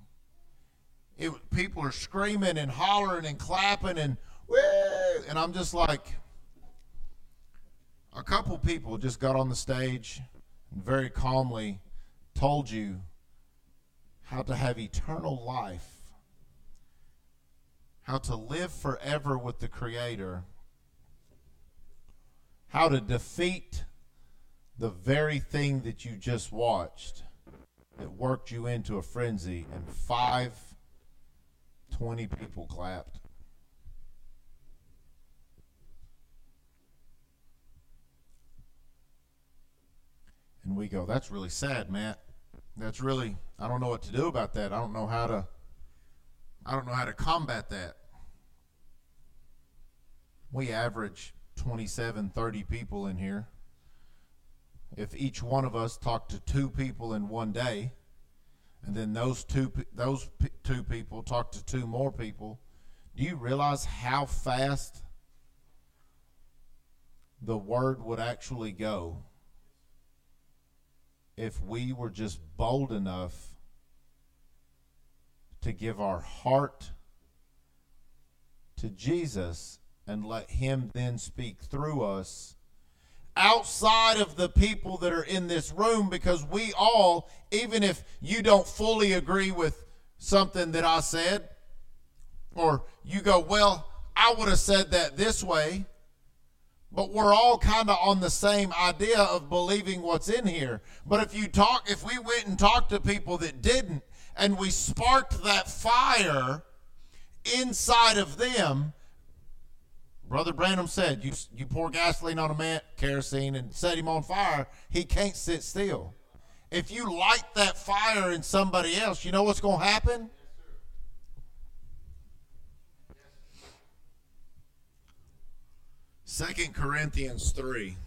It, people are screaming and hollering and clapping and Woo! and I'm just like, a couple people just got on the stage and very calmly told you how to have eternal life, how to live forever with the Creator, how to defeat the very thing that you just watched that worked you into a frenzy, and five, 20 people clapped. And we go, that's really sad, Matt. That's really, I don't know what to do about that. I don't know how to, I don't know how to combat that. We average 27, 30 people in here if each one of us talked to two people in one day, and then those two those two people talked to two more people, do you realize how fast the word would actually go if we were just bold enough to give our heart to Jesus and let him then speak through us outside of the people that are in this room because we all, even if you don't fully agree with something that I said, or you go, well, I would have said that this way, but we're all kind of on the same idea of believing what's in here. But if you talk, if we went and talked to people that didn't, and we sparked that fire inside of them, Brother Branham said, you, you pour gasoline on a man, kerosene, and set him on fire, he can't sit still. If you light that fire in somebody else, you know what's going to happen? Second Corinthians 3.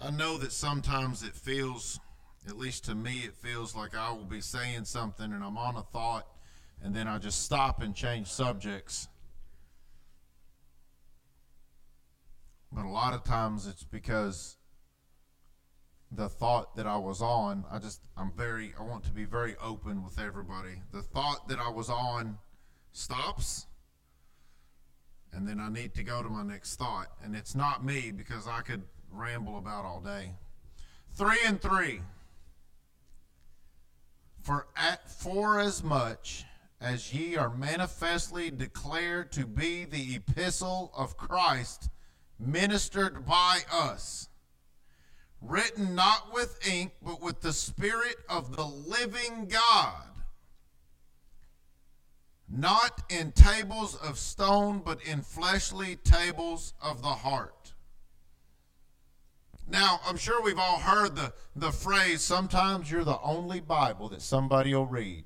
I know that sometimes it feels, at least to me, it feels like I will be saying something and I'm on a thought and then I just stop and change subjects But a lot of times it's because the thought that I was on, I just, I'm very, I want to be very open with everybody. The thought that I was on stops, and then I need to go to my next thought. And it's not me because I could ramble about all day. Three and three. For, at, for as much as ye are manifestly declared to be the epistle of Christ, ministered by us, written not with ink, but with the Spirit of the living God, not in tables of stone, but in fleshly tables of the heart. Now, I'm sure we've all heard the, the phrase, sometimes you're the only Bible that somebody will read.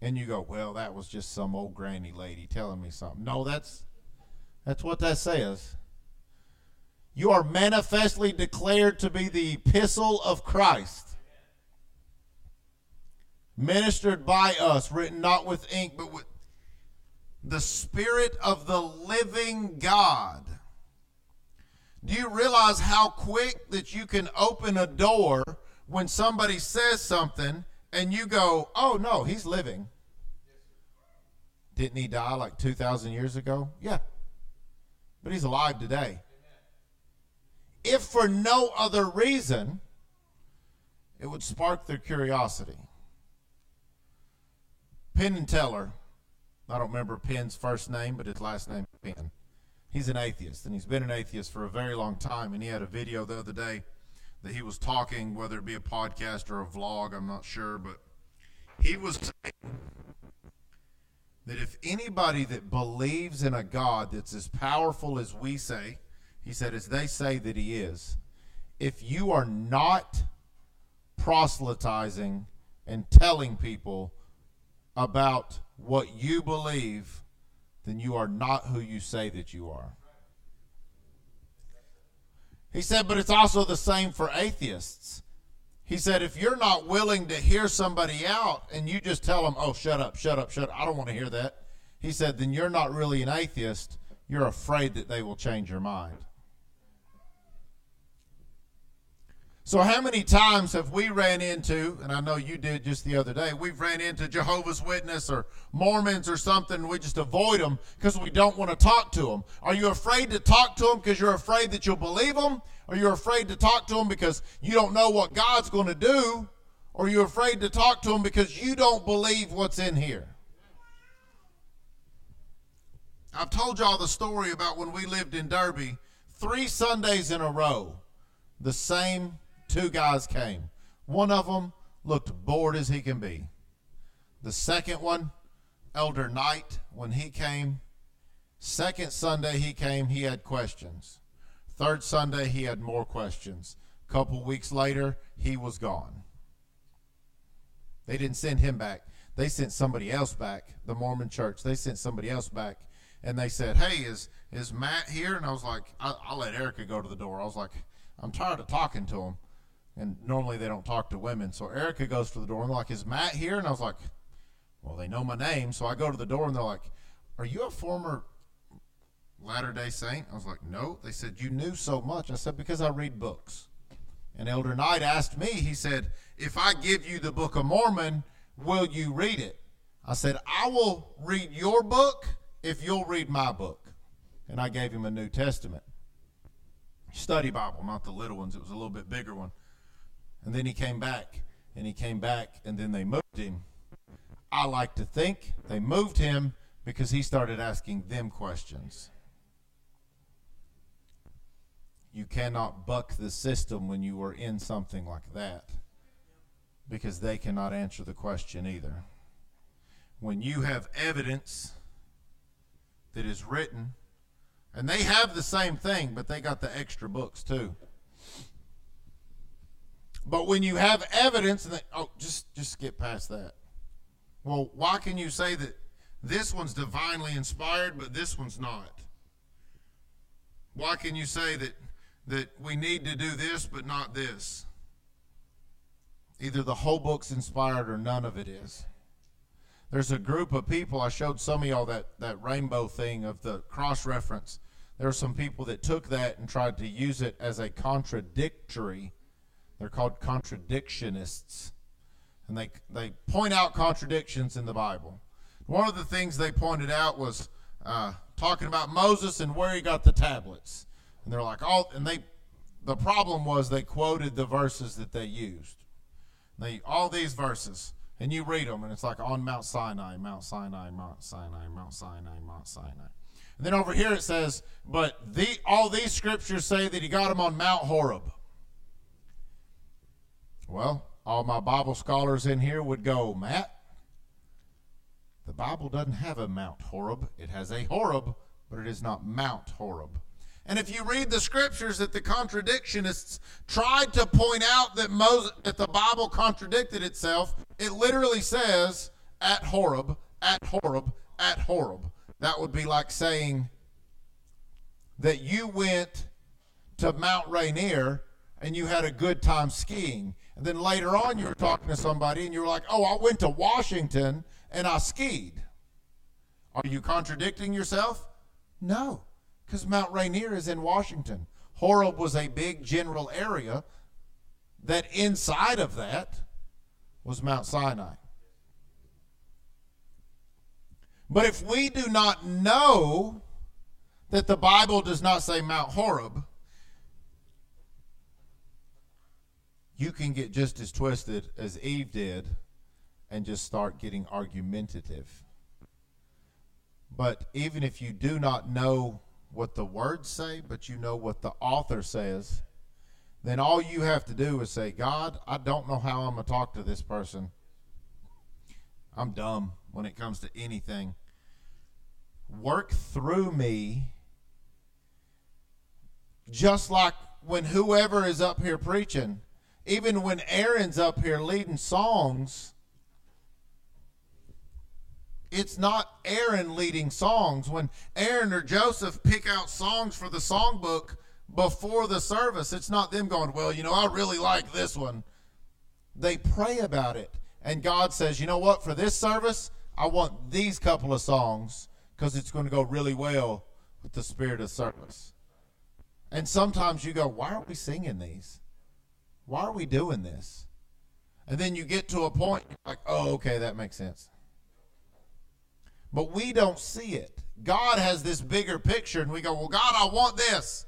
And you go, well, that was just some old granny lady telling me something. No, that's that's what that says. You are manifestly declared to be the epistle of Christ, ministered by us, written not with ink, but with the Spirit of the living God. Do you realize how quick that you can open a door when somebody says something and you go, oh no, he's living? Didn't he die like 2,000 years ago? Yeah. but he's alive today. If for no other reason, it would spark their curiosity. Penn and Teller, I don't remember Penn's first name, but his last name Penn. He's an atheist, and he's been an atheist for a very long time. And he had a video the other day that he was talking, whether it be a podcast or a vlog, I'm not sure, but he was saying that if anybody that believes in a God that's as powerful as we say, he said, as they say that he is, if you are not proselytizing and telling people about what you believe, then you are not who you say that you are. He said, but it's also the same for atheists. He said, if you're not willing to hear somebody out and you just tell them, oh, shut up, shut up, shut up, I don't want to hear that. He said, then you're not really an atheist. You're afraid that they will change your mind. So, how many times have we ran into, and I know you did just the other day, we've ran into Jehovah's Witness or Mormons or something, we just avoid them because we don't want to talk to them. Are you afraid to talk to them because you're afraid that you'll believe them? Or you're afraid to talk to them because you don't know what God's going to do? Or you're afraid to talk to them because you don't believe what's in here? I've told y'all the story about when we lived in Derby, three Sundays in a row, the same two guys came. One of them looked bored as he can be. The second one, Elder Knight, when he came, second Sunday he came, he had questions. Third Sunday he had more questions. A couple weeks later, he was gone. They didn't send him back. They sent somebody else back. The Mormon church. They sent somebody else back, and they said, "Hey, is is Matt here?" And I was like, I, "I'll let Erica go to the door." I was like, "I'm tired of talking to him." And normally they don't talk to women. So Erica goes to the door and they're like, "Is Matt here?" And I was like, "Well, they know my name." So I go to the door and they're like, "Are you a former Latter Day Saint?" I was like, "No." They said, "You knew so much." I said, "Because I read books." And Elder Knight asked me. He said, "If I give you the Book of Mormon, will you read it?" I said, "I will read your book if you'll read my book." And I gave him a New Testament study Bible, not the little ones. It was a little bit bigger one. And then he came back, and he came back, and then they moved him. I like to think they moved him because he started asking them questions. You cannot buck the system when you are in something like that because they cannot answer the question either. When you have evidence that is written, and they have the same thing, but they got the extra books too. But when you have evidence, and oh, just just get past that. Well, why can you say that this one's divinely inspired, but this one's not? Why can you say that that we need to do this, but not this? Either the whole book's inspired or none of it is. There's a group of people. I showed some of y'all that that rainbow thing of the cross reference. There are some people that took that and tried to use it as a contradictory they're called contradictionists. And they, they point out contradictions in the Bible. One of the things they pointed out was uh, talking about Moses and where he got the tablets. And they're like, all, and they, the problem was they quoted the verses that they used. They, all these verses, and you read them, and it's like on Mount Sinai, Mount Sinai, Mount Sinai, Mount Sinai, Mount Sinai. And then over here it says, but the, all these scriptures say that he got them on Mount Horeb. Well, all my Bible scholars in here would go, Matt, the Bible doesn't have a Mount Horeb. It has a Horeb, but it is not Mount Horeb. And if you read the scriptures that the contradictionists tried to point out that Moses, that the Bible contradicted itself, it literally says at Horeb, at Horeb, at Horeb. That would be like saying that you went to Mount Rainier and you had a good time skiing. And then later on, you were talking to somebody and you were like, oh, I went to Washington and I skied. Are you contradicting yourself? No, because Mount Rainier is in Washington. Horeb was a big general area that inside of that was Mount Sinai. But if we do not know that the Bible does not say Mount Horeb, you can get just as twisted as Eve did and just start getting argumentative. But even if you do not know what the words say, but you know what the author says, then all you have to do is say, God, I don't know how I'm going to talk to this person. I'm dumb when it comes to anything. Work through me, just like when whoever is up here preaching, even when Aaron's up here leading songs it's not Aaron leading songs. When Aaron or Joseph pick out songs for the songbook before the service, it's not them going, Well, you know, I really like this one. They pray about it. And God says, You know what? For this service, I want these couple of songs because it's going to go really well with the spirit of service. And sometimes you go, Why aren't we singing these? Why are we doing this? And then you get to a point like, Oh, okay, that makes sense but we don't see it. God has this bigger picture, and we go, Well, God, I want this.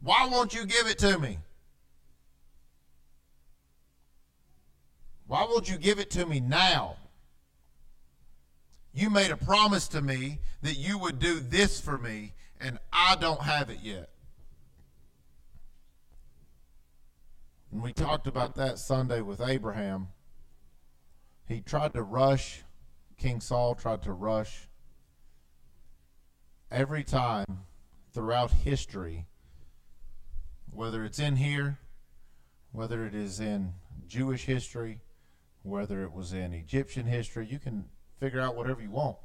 Why won't you give it to me? Why won't you give it to me now? You made a promise to me that you would do this for me, and I don't have it yet. And we talked about that Sunday with Abraham. He tried to rush King Saul tried to rush every time throughout history, whether it's in here, whether it is in Jewish history, whether it was in Egyptian history, you can figure out whatever you want.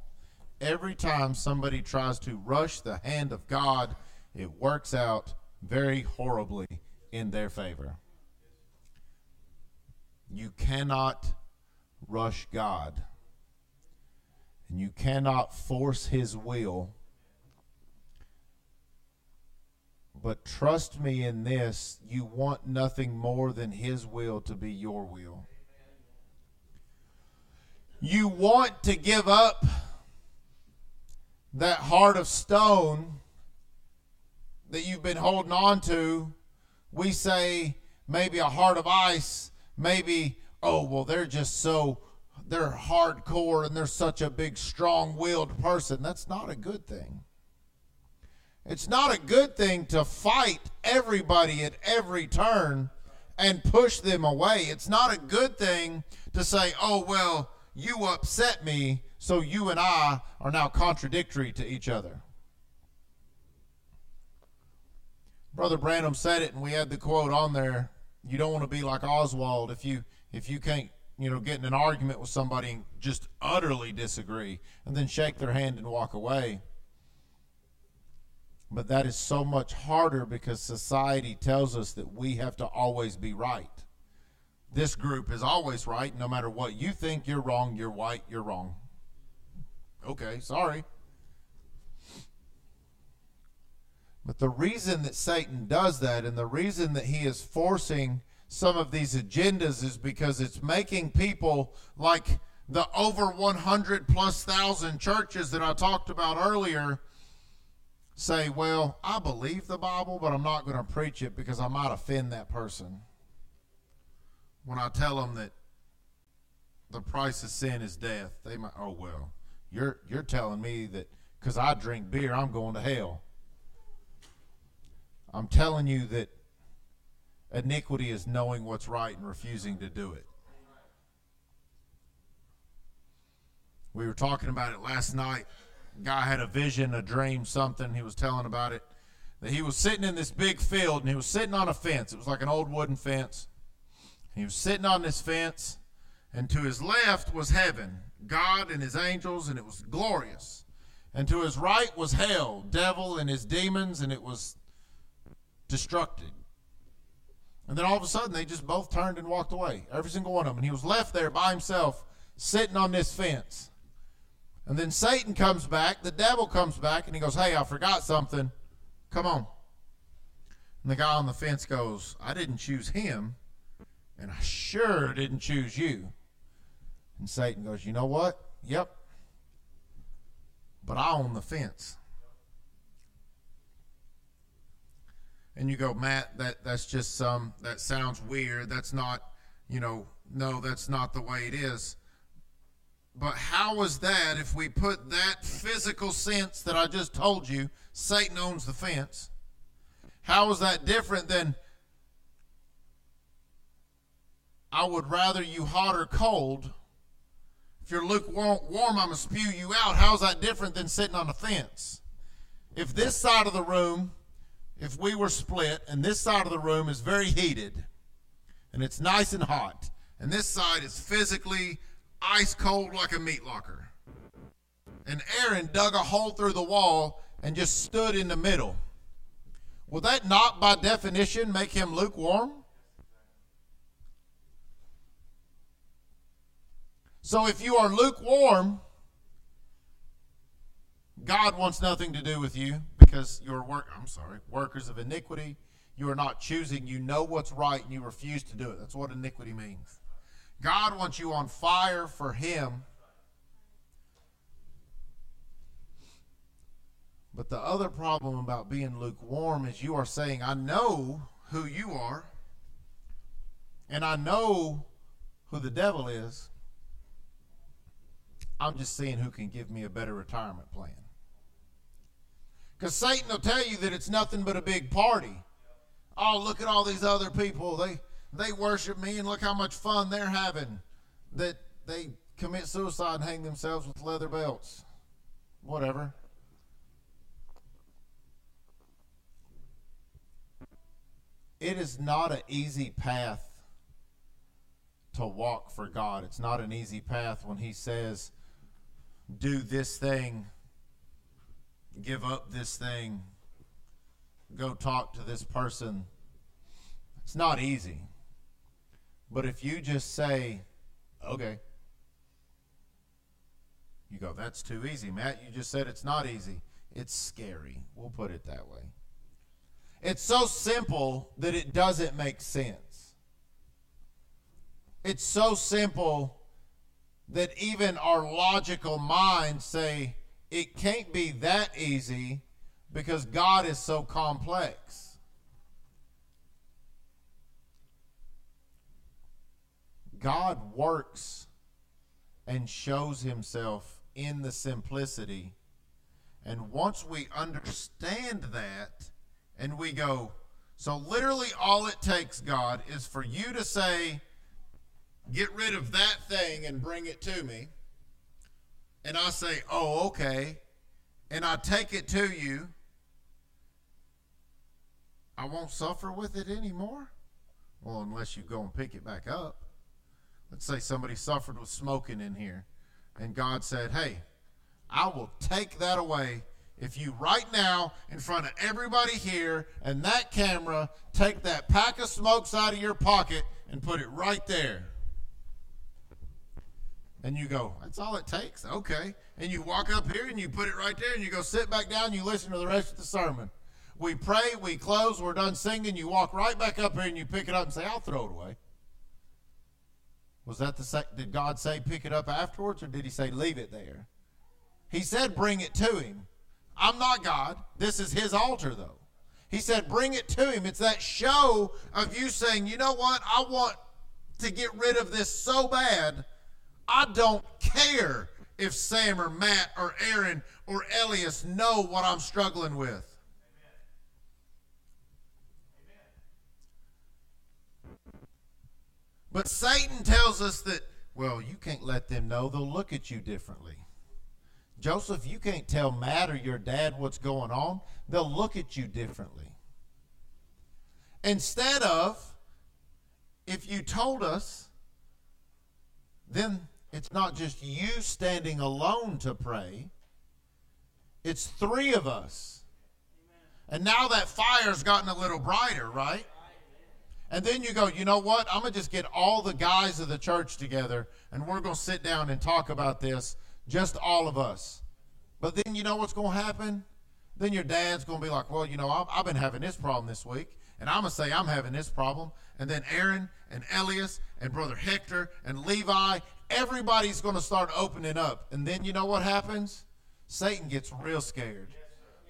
Every time somebody tries to rush the hand of God, it works out very horribly in their favor. You cannot rush God and you cannot force his will. But trust me in this, you want nothing more than his will to be your will. You want to give up that heart of stone that you've been holding on to. We say maybe a heart of ice, maybe, oh, well, they're just so they're hardcore and they're such a big, strong willed person. That's not a good thing. It's not a good thing to fight everybody at every turn and push them away. It's not a good thing to say, oh, well, you upset me, so you and I are now contradictory to each other. Brother Branham said it, and we had the quote on there. You don't want to be like Oswald if you if you can't you know, get in an argument with somebody and just utterly disagree and then shake their hand and walk away. But that is so much harder because society tells us that we have to always be right. This group is always right. No matter what you think, you're wrong, you're white, you're wrong. Okay, sorry. But the reason that Satan does that and the reason that he is forcing some of these agendas is because it's making people like the over 100 plus thousand churches that I talked about earlier say, Well, I believe the Bible, but I'm not going to preach it because I might offend that person. When I tell them that the price of sin is death, they might, Oh, well, you're, you're telling me that because I drink beer, I'm going to hell. I'm telling you that Iniquity is knowing what's right and refusing to do it. We were talking about it last night. Guy had a vision, a dream, something. He was telling about it. That he was sitting in this big field and he was sitting on a fence. It was like an old wooden fence. He was sitting on this fence, and to his left was heaven, God and his angels, and it was glorious. And to his right was hell, devil and his demons, and it was destructed. And then all of a sudden, they just both turned and walked away, every single one of them. And he was left there by himself, sitting on this fence. And then Satan comes back, the devil comes back, and he goes, Hey, I forgot something. Come on. And the guy on the fence goes, I didn't choose him, and I sure didn't choose you. And Satan goes, You know what? Yep. but I own the fence. And you go, Matt, that, that's just some, that sounds weird. That's not, you know, no, that's not the way it is. But how is that if we put that physical sense that I just told you, Satan owns the fence? How is that different than I would rather you hot or cold? If you're lukewarm, I'm going to spew you out. How's that different than sitting on the fence? If this side of the room, if we were split, and this side of the room is very heated, and it's nice and hot, and this side is physically ice cold like a meat locker. And Aaron dug a hole through the wall and just stood in the middle. Will that not, by definition, make him lukewarm? So if you are lukewarm, God wants nothing to do with you because you're work I'm sorry, workers of iniquity. You are not choosing, you know what's right and you refuse to do it. That's what iniquity means. God wants you on fire for him. But the other problem about being lukewarm is you are saying, I know who you are, and I know who the devil is. I'm just seeing who can give me a better retirement plan. Because Satan will tell you that it's nothing but a big party. Oh, look at all these other people. They they worship me and look how much fun they're having. That they commit suicide and hang themselves with leather belts. Whatever. It is not an easy path to walk for God. It's not an easy path when He says, do this thing, give up this thing, go talk to this person. It's not easy. But if you just say, okay, you go, that's too easy. Matt, you just said it's not easy. It's scary. We'll put it that way. It's so simple that it doesn't make sense. It's so simple that even our logical minds say it can't be that easy because God is so complex. God works and shows himself in the simplicity. And once we understand that and we go, so literally all it takes, God, is for you to say, get rid of that thing and bring it to me. And I say, oh, okay. And I take it to you. I won't suffer with it anymore. Well, unless you go and pick it back up. Let's say somebody suffered with smoking in here, and God said, Hey, I will take that away if you right now, in front of everybody here and that camera, take that pack of smokes out of your pocket and put it right there. And you go, that's all it takes? Okay. And you walk up here and you put it right there and you go sit back down and you listen to the rest of the sermon. We pray, we close, we're done singing, you walk right back up here and you pick it up and say, I'll throw it away. Was that the sec- did God say pick it up afterwards or did he say leave it there? He said bring it to him. I'm not God. This is his altar though. He said bring it to him. It's that show of you saying, "You know what? I want to get rid of this so bad I don't care if Sam or Matt or Aaron or Elias know what I'm struggling with. But Satan tells us that, well, you can't let them know. They'll look at you differently. Joseph, you can't tell Matt or your dad what's going on. They'll look at you differently. Instead of, if you told us, then it's not just you standing alone to pray, it's three of us. And now that fire's gotten a little brighter, right? And then you go, you know what? I'm going to just get all the guys of the church together and we're going to sit down and talk about this, just all of us. But then you know what's going to happen? Then your dad's going to be like, well, you know, I've, I've been having this problem this week. And I'm going to say I'm having this problem. And then Aaron and Elias and Brother Hector and Levi everybody's going to start opening up. And then you know what happens? Satan gets real scared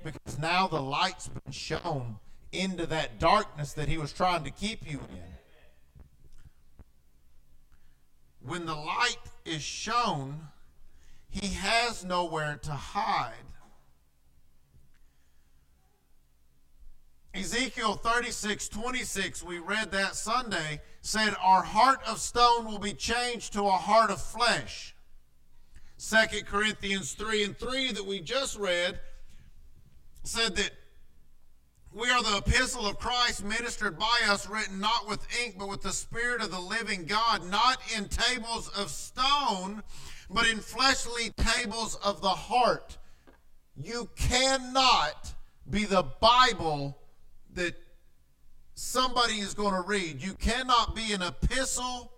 because now the light's been shown into that darkness that he was trying to keep you in. When the light is shown, he has nowhere to hide. Ezekiel 36, 26, we read that Sunday, said, Our heart of stone will be changed to a heart of flesh. 2 Corinthians 3 and 3 that we just read said that we are the epistle of Christ ministered by us, written not with ink, but with the Spirit of the living God, not in tables of stone, but in fleshly tables of the heart. You cannot be the Bible that somebody is going to read. You cannot be an epistle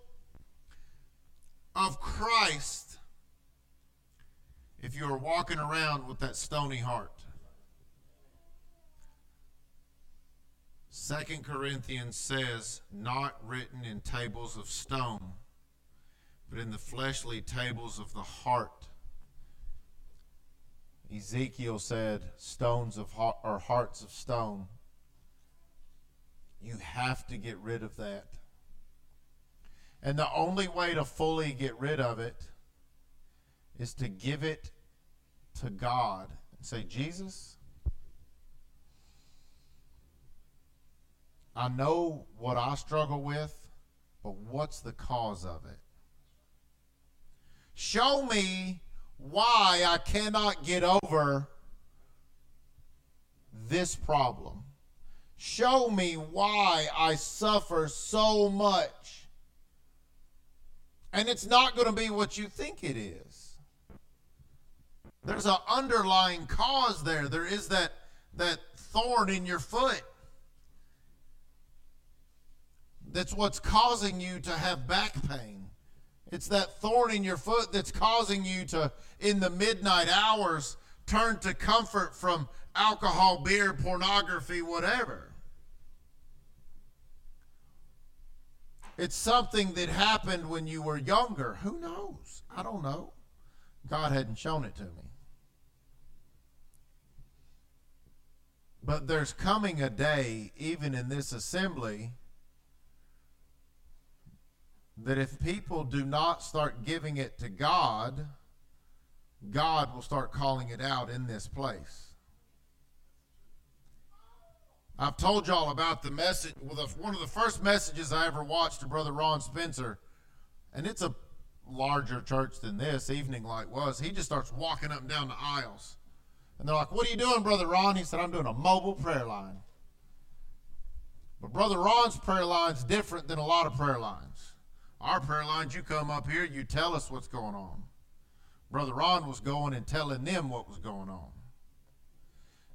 of Christ if you are walking around with that stony heart. Second Corinthians says, not written in tables of stone, but in the fleshly tables of the heart. Ezekiel said, stones of heart, or hearts of stone. You have to get rid of that. And the only way to fully get rid of it is to give it to God and say, Jesus, I know what I struggle with, but what's the cause of it? Show me why I cannot get over this problem. Show me why I suffer so much. And it's not going to be what you think it is. There's an underlying cause there. There is that, that thorn in your foot. That's what's causing you to have back pain. It's that thorn in your foot that's causing you to, in the midnight hours, turn to comfort from alcohol, beer, pornography, whatever. It's something that happened when you were younger. Who knows? I don't know. God hadn't shown it to me. But there's coming a day, even in this assembly, that if people do not start giving it to God, God will start calling it out in this place. I've told y'all about the message, well, one of the first messages I ever watched to Brother Ron Spencer, and it's a larger church than this, evening light was. He just starts walking up and down the aisles. And they're like, What are you doing, Brother Ron? He said, I'm doing a mobile prayer line. But Brother Ron's prayer line's different than a lot of prayer lines. Our prayer lines, you come up here, you tell us what's going on. Brother Ron was going and telling them what was going on.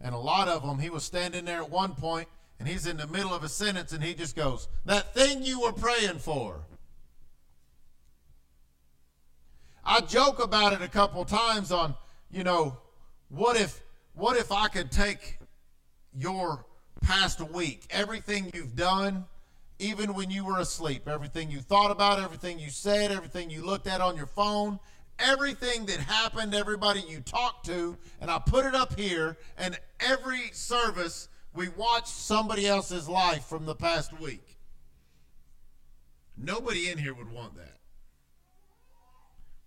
And a lot of them, he was standing there at one point and he's in the middle of a sentence and he just goes, That thing you were praying for. I joke about it a couple times on, you know, what if what if I could take your past week, everything you've done, even when you were asleep, everything you thought about, everything you said, everything you looked at on your phone, everything that happened, everybody you talked to, and I put it up here, and every service we watched somebody else's life from the past week. Nobody in here would want that.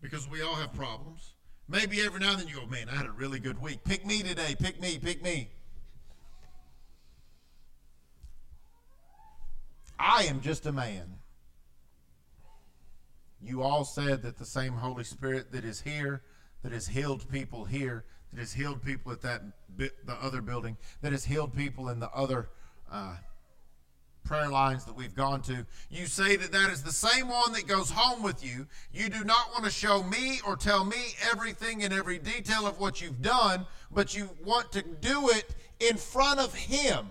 Because we all have problems. Maybe every now and then you go, man, I had a really good week. Pick me today. Pick me. Pick me. I am just a man. You all said that the same Holy Spirit that is here, that has healed people here, that has healed people at that the other building, that has healed people in the other uh, prayer lines that we've gone to. You say that that is the same one that goes home with you. You do not want to show me or tell me everything and every detail of what you've done, but you want to do it in front of Him.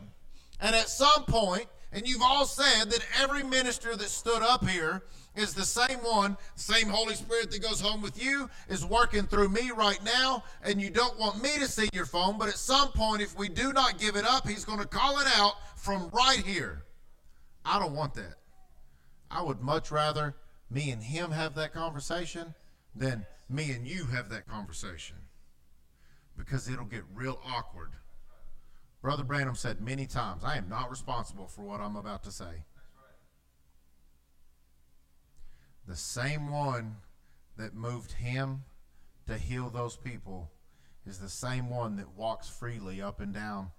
And at some point, and you've all said that every minister that stood up here is the same one, same Holy Spirit that goes home with you is working through me right now, and you don't want me to see your phone, but at some point, if we do not give it up, He's going to call it out from right here. I don't want that. I would much rather me and Him have that conversation than me and you have that conversation. because it'll get real awkward. Brother Branham said many times, I am not responsible for what I'm about to say. The same one that moved him to heal those people is the same one that walks freely up and down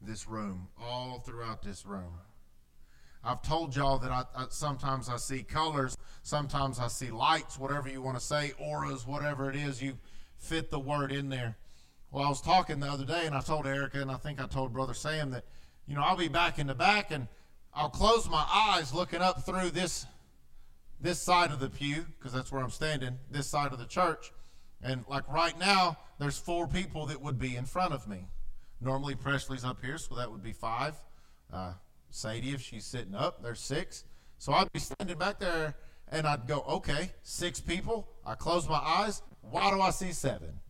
this room, all throughout this room. I've told y'all that I, I, sometimes I see colors, sometimes I see lights, whatever you want to say, auras, whatever it is, you fit the word in there. Well, I was talking the other day, and I told Erica, and I think I told Brother Sam that, you know, I'll be back in the back, and I'll close my eyes looking up through this this side of the pew because that's where I'm standing, this side of the church, and like right now, there's four people that would be in front of me. Normally, Presley's up here, so that would be five. Uh, Sadie, if she's sitting up, there's six. So I'd be standing back there and I'd go, okay, six people. I close my eyes. Why do I see seven?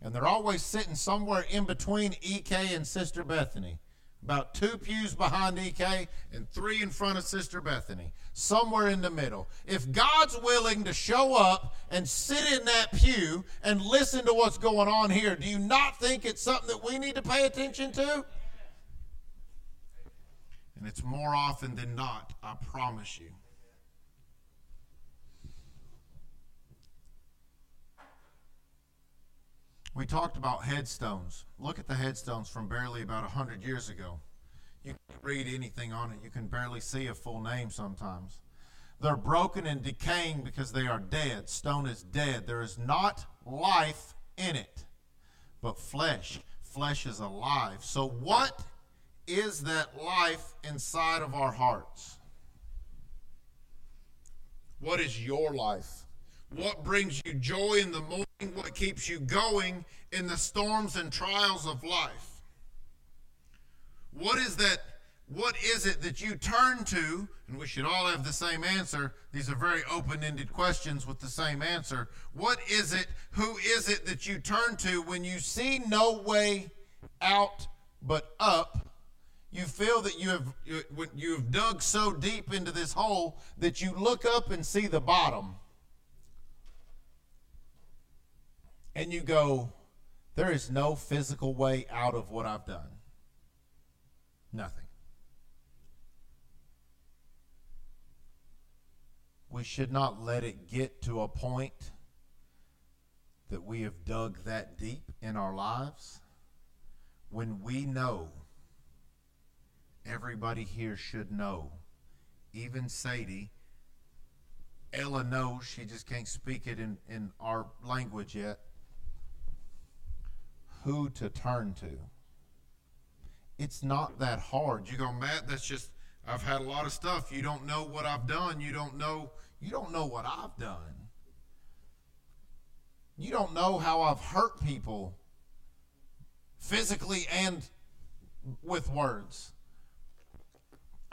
And they're always sitting somewhere in between EK and Sister Bethany about two pews behind EK and three in front of Sister Bethany, somewhere in the middle. If God's willing to show up and sit in that pew and listen to what's going on here, do you not think it's something that we need to pay attention to? And it's more often than not, I promise you. We talked about headstones. Look at the headstones from barely about 100 years ago. You can't read anything on it, you can barely see a full name sometimes. They're broken and decaying because they are dead. Stone is dead. There is not life in it, but flesh. Flesh is alive. So, what is that life inside of our hearts? What is your life? What brings you joy in the morning? What keeps you going in the storms and trials of life? What is that? What is it that you turn to? And we should all have the same answer. These are very open ended questions with the same answer. What is it? Who is it that you turn to when you see no way out but up? You feel that you have you have dug so deep into this hole that you look up and see the bottom. And you go, there is no physical way out of what I've done. Nothing. We should not let it get to a point that we have dug that deep in our lives when we know everybody here should know, even Sadie. Ella knows she just can't speak it in, in our language yet who to turn to. It's not that hard. You go, Matt, that's just I've had a lot of stuff. You don't know what I've done. You don't know you don't know what I've done. You don't know how I've hurt people physically and with words.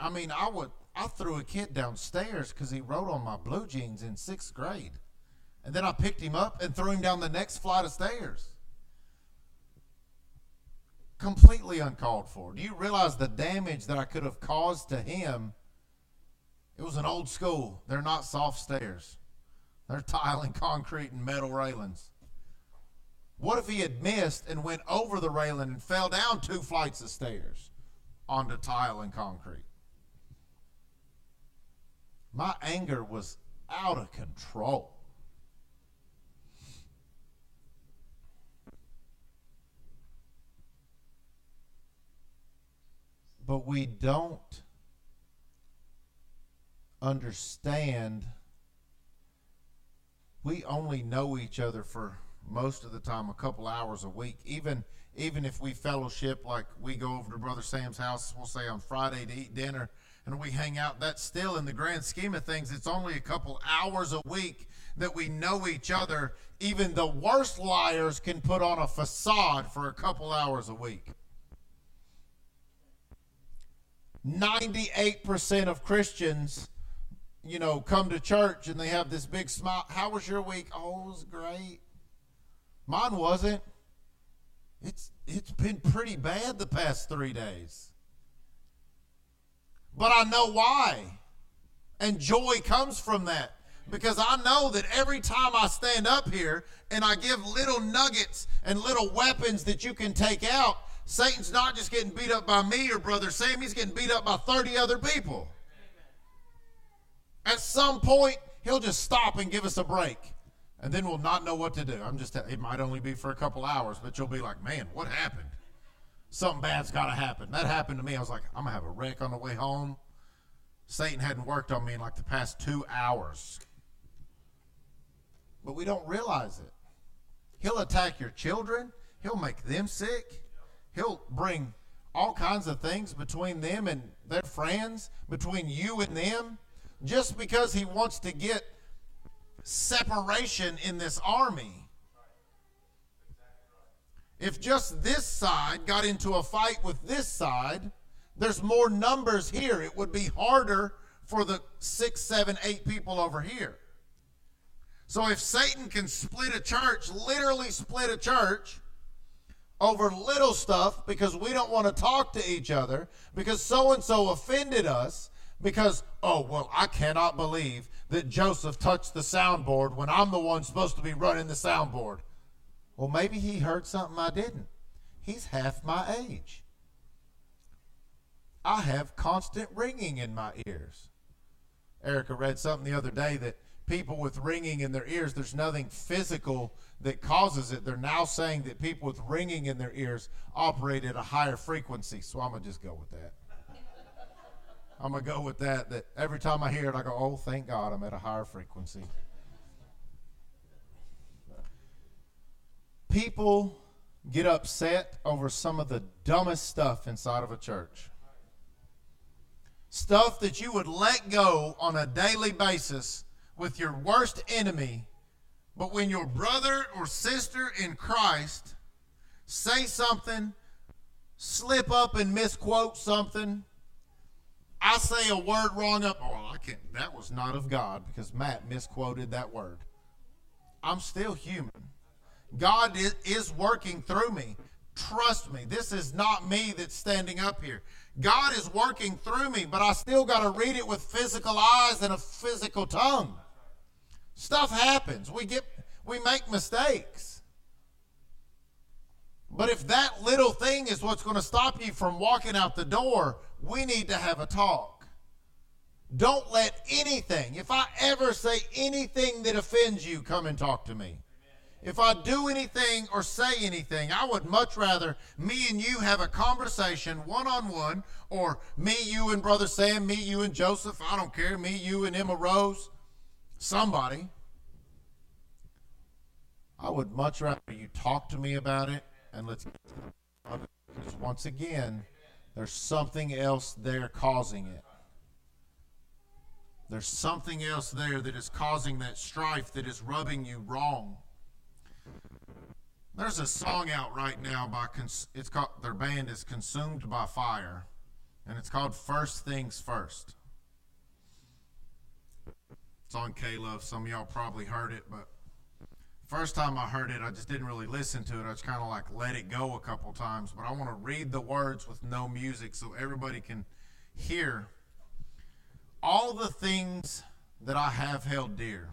I mean, I would I threw a kid downstairs because he wrote on my blue jeans in sixth grade. And then I picked him up and threw him down the next flight of stairs completely uncalled for. Do you realize the damage that I could have caused to him? It was an old school. They're not soft stairs. They're tile and concrete and metal railings. What if he had missed and went over the railing and fell down two flights of stairs onto tile and concrete? My anger was out of control. But we don't understand we only know each other for most of the time a couple hours a week. Even even if we fellowship like we go over to brother sam's house we'll say on friday to eat dinner and we hang out that's still in the grand scheme of things it's only a couple hours a week that we know each other. Even the worst liars can put on a facade for a couple hours a week 98% of Christians, you know, come to church and they have this big smile. How was your week? Oh, it was great. Mine wasn't. It's it's been pretty bad the past 3 days. But I know why. And joy comes from that. Because I know that every time I stand up here and I give little nuggets and little weapons that you can take out, Satan's not just getting beat up by me or Brother Sam, he's getting beat up by 30 other people. At some point, he'll just stop and give us a break. And then we'll not know what to do. I'm just, it might only be for a couple hours, but you'll be like, man, what happened? Something bad's got to happen. That happened to me. I was like, I'm going to have a wreck on the way home. Satan hadn't worked on me in like the past two hours. But we don't realize it. He'll attack your children, he'll make them sick, he'll bring all kinds of things between them and their friends, between you and them, just because he wants to get separation in this army. If just this side got into a fight with this side, there's more numbers here. It would be harder for the six, seven, eight people over here. So if Satan can split a church, literally split a church over little stuff because we don't want to talk to each other, because so and so offended us, because, oh, well, I cannot believe that Joseph touched the soundboard when I'm the one supposed to be running the soundboard. Well, maybe he heard something I didn't. He's half my age. I have constant ringing in my ears. Erica read something the other day that people with ringing in their ears, there's nothing physical that causes it. They're now saying that people with ringing in their ears operate at a higher frequency. So I'm going to just go with that. I'm going to go with that. That every time I hear it, I go, oh, thank God I'm at a higher frequency. People get upset over some of the dumbest stuff inside of a church. Stuff that you would let go on a daily basis with your worst enemy, but when your brother or sister in Christ say something, slip up and misquote something, I say a word wrong up, oh, I can't, that was not of God because Matt misquoted that word. I'm still human. God is, working through me. Trust me, this is not me that's standing up here. God is working through me, but I still got to read it with physical eyes and a physical tongue. Stuff happens. We get we make mistakes. But if that little thing is what's going to stop you from walking out the door, we need to have a talk. Don't let anything, if I ever say anything that offends you, come and talk to me. If I do anything or say anything, I would much rather me and you have a conversation one on one, or me, you, and Brother Sam, me, you, and Joseph. I don't care. Me, you, and Emma Rose somebody, I would much rather you talk to me about it and let's because once again, there's something else there causing it. There's something else there that is causing that strife that is rubbing you wrong. There's a song out right now by it's called their band is Consumed by Fire, and it's called First Things First. It's on K Love. Some of y'all probably heard it, but first time I heard it, I just didn't really listen to it. I just kind of like let it go a couple times. But I want to read the words with no music so everybody can hear all the things that I have held dear,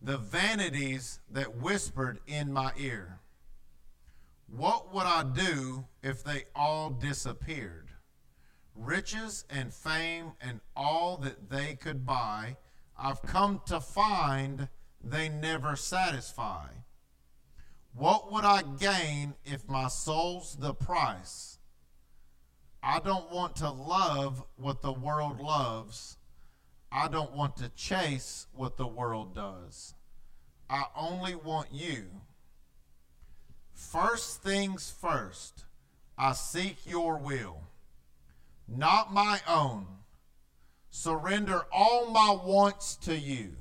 the vanities that whispered in my ear. What would I do if they all disappeared? Riches and fame and all that they could buy I've come to find they never satisfy. What would I gain if my soul's the price? I don't want to love what the world loves. I don't want to chase what the world does. I only want you. First things first, I seek your will, not my own surrender all my wants to you.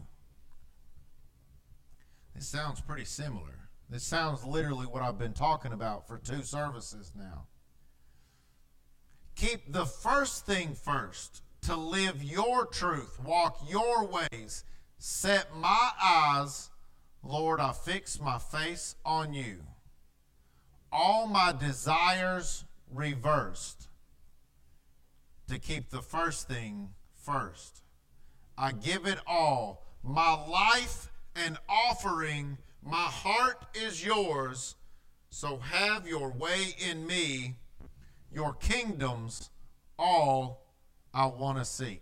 This sounds pretty similar. This sounds literally what I've been talking about for two services now. Keep the first thing first to live your truth, walk your ways, set my eyes, Lord, I fix my face on you. All my desires reversed to keep the first thing first. I give it all, My life and offering, my heart is yours. So have your way in me, your kingdoms, all I want to seek.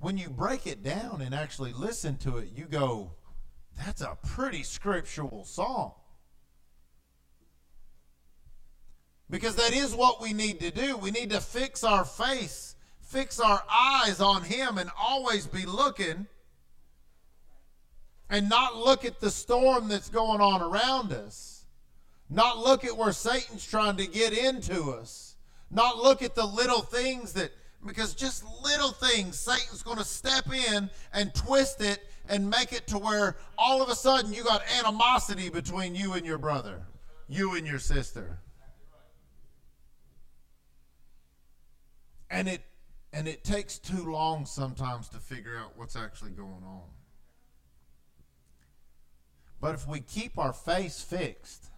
When you break it down and actually listen to it, you go, that's a pretty scriptural song. Because that is what we need to do. We need to fix our face, fix our eyes on Him, and always be looking and not look at the storm that's going on around us. Not look at where Satan's trying to get into us. Not look at the little things that, because just little things, Satan's going to step in and twist it and make it to where all of a sudden you got animosity between you and your brother, you and your sister. And it and it takes too long sometimes to figure out what's actually going on. But if we keep our face fixed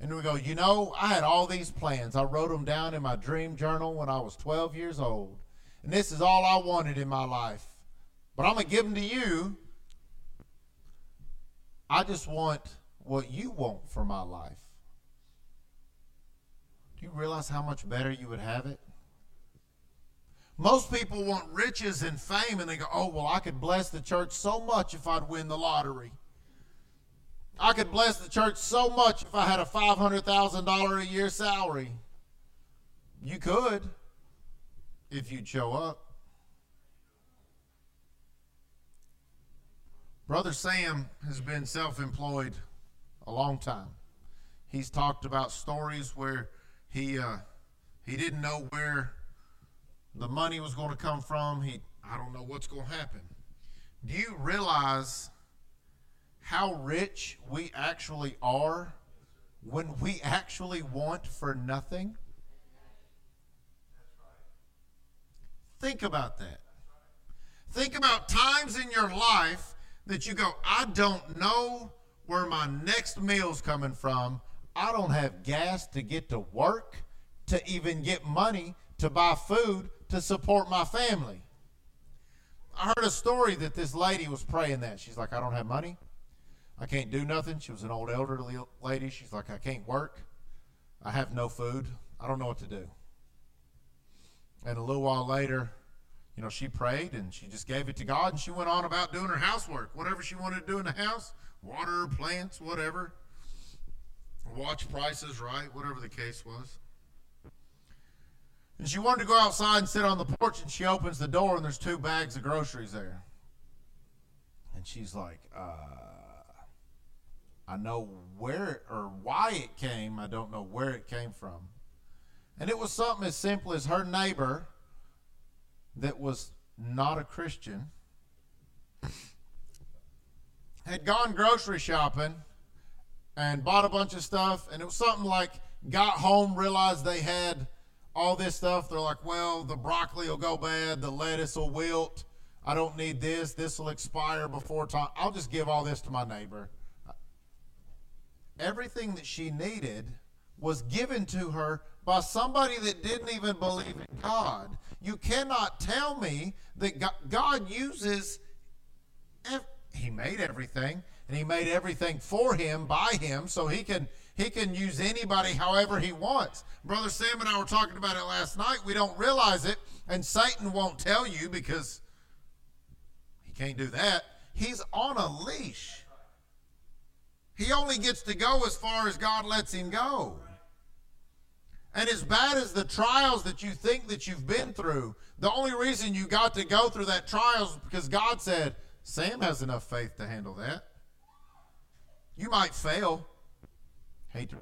and we go, you know, I had all these plans. I wrote them down in my dream journal when I was 12 years old. And this is all I wanted in my life. But I'm going to give them to you. I just want what you want for my life. Do you realize how much better you would have it? Most people want riches and fame, and they go, oh, well, I could bless the church so much if I'd win the lottery. I could bless the church so much if I had a $500,000 a year salary. You could if you'd show up. Brother Sam has been self employed a long time. He's talked about stories where he uh, he didn't know where the money was going to come from. He, I don't know what's going to happen. Do you realize how rich we actually are when we actually want for nothing? Think about that. Think about times in your life that you go, I don't know where my next meal's coming from. I don't have gas to get to work, to even get money to buy food to support my family. I heard a story that this lady was praying that. She's like, I don't have money. I can't do nothing. She was an old elderly lady. She's like, I can't work. I have no food. I don't know what to do. And a little while later, you know, she prayed and she just gave it to God and she went on about doing her housework, whatever she wanted to do in the house, water, plants, whatever. Watch prices right, whatever the case was. And she wanted to go outside and sit on the porch, and she opens the door, and there's two bags of groceries there. And she's like, uh, I know where or why it came. I don't know where it came from. And it was something as simple as her neighbor that was not a Christian had gone grocery shopping and bought a bunch of stuff. And it was something like got home, realized they had all this stuff. They're like, well, the broccoli will go bad, the lettuce will wilt. I don't need this. This will expire before time. I'll just give all this to my neighbor. Everything that she needed was given to her by somebody that didn't even believe in God. You cannot tell me that God uses, He made everything, and He made everything for Him, by Him, so He can he can use anybody however he wants. Brother Sam and I were talking about it last night. We don't realize it, and Satan won't tell you because he can't do that. He's on a leash. He only gets to go as far as God lets him go. And as bad as the trials that you think that you've been through, the only reason you got to go through that trial is because God said, Sam has enough faith to handle that. You might fail, hate to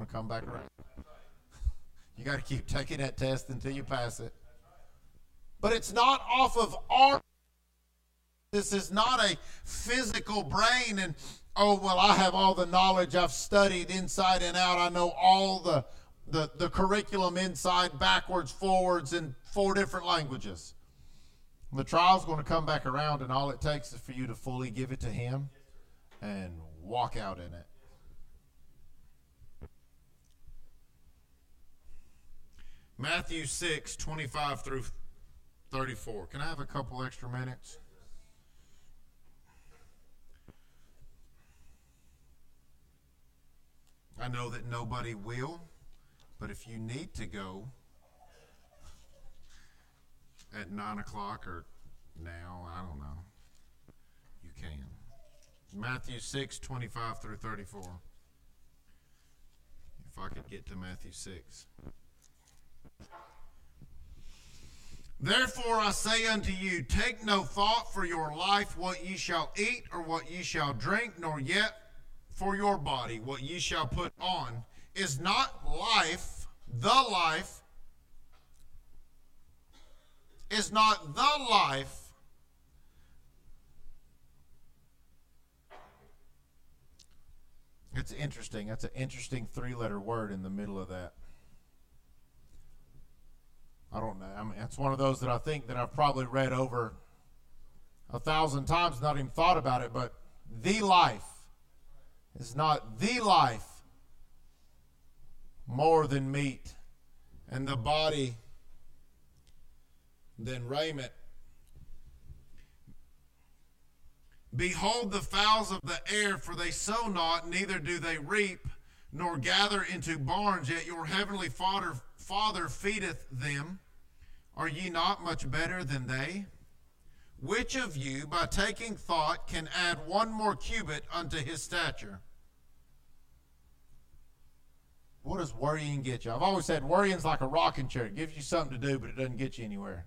to come back around. You got to keep taking that test until you pass it. But it's not off of our. This is not a physical brain and oh well I have all the knowledge I've studied inside and out. I know all the the, the curriculum inside, backwards, forwards, in four different languages. The trial's going to come back around, and all it takes is for you to fully give it to Him and walk out in it. Matthew 6, 25 through 34. Can I have a couple extra minutes? I know that nobody will, but if you need to go at 9 o'clock or now, I don't know, you can. Matthew 6, 25 through 34. If I could get to Matthew 6. Therefore I say unto you, take no thought for your life what ye shall eat or what ye shall drink, nor yet for your body what ye shall put on. Is not life the life? Is not the life It's interesting. That's an interesting three letter word in the middle of that. I don't know. I mean, it's one of those that I think that I've probably read over a thousand times, not even thought about it, but the life is not the life more than meat, and the body than raiment. Behold the fowls of the air, for they sow not, neither do they reap, nor gather into barns, yet your heavenly Father, Father feedeth them. Are ye not much better than they? Which of you, by taking thought, can add one more cubit unto his stature? What does worrying get you? I've always said worrying's like a rocking chair. It gives you something to do, but it doesn't get you anywhere.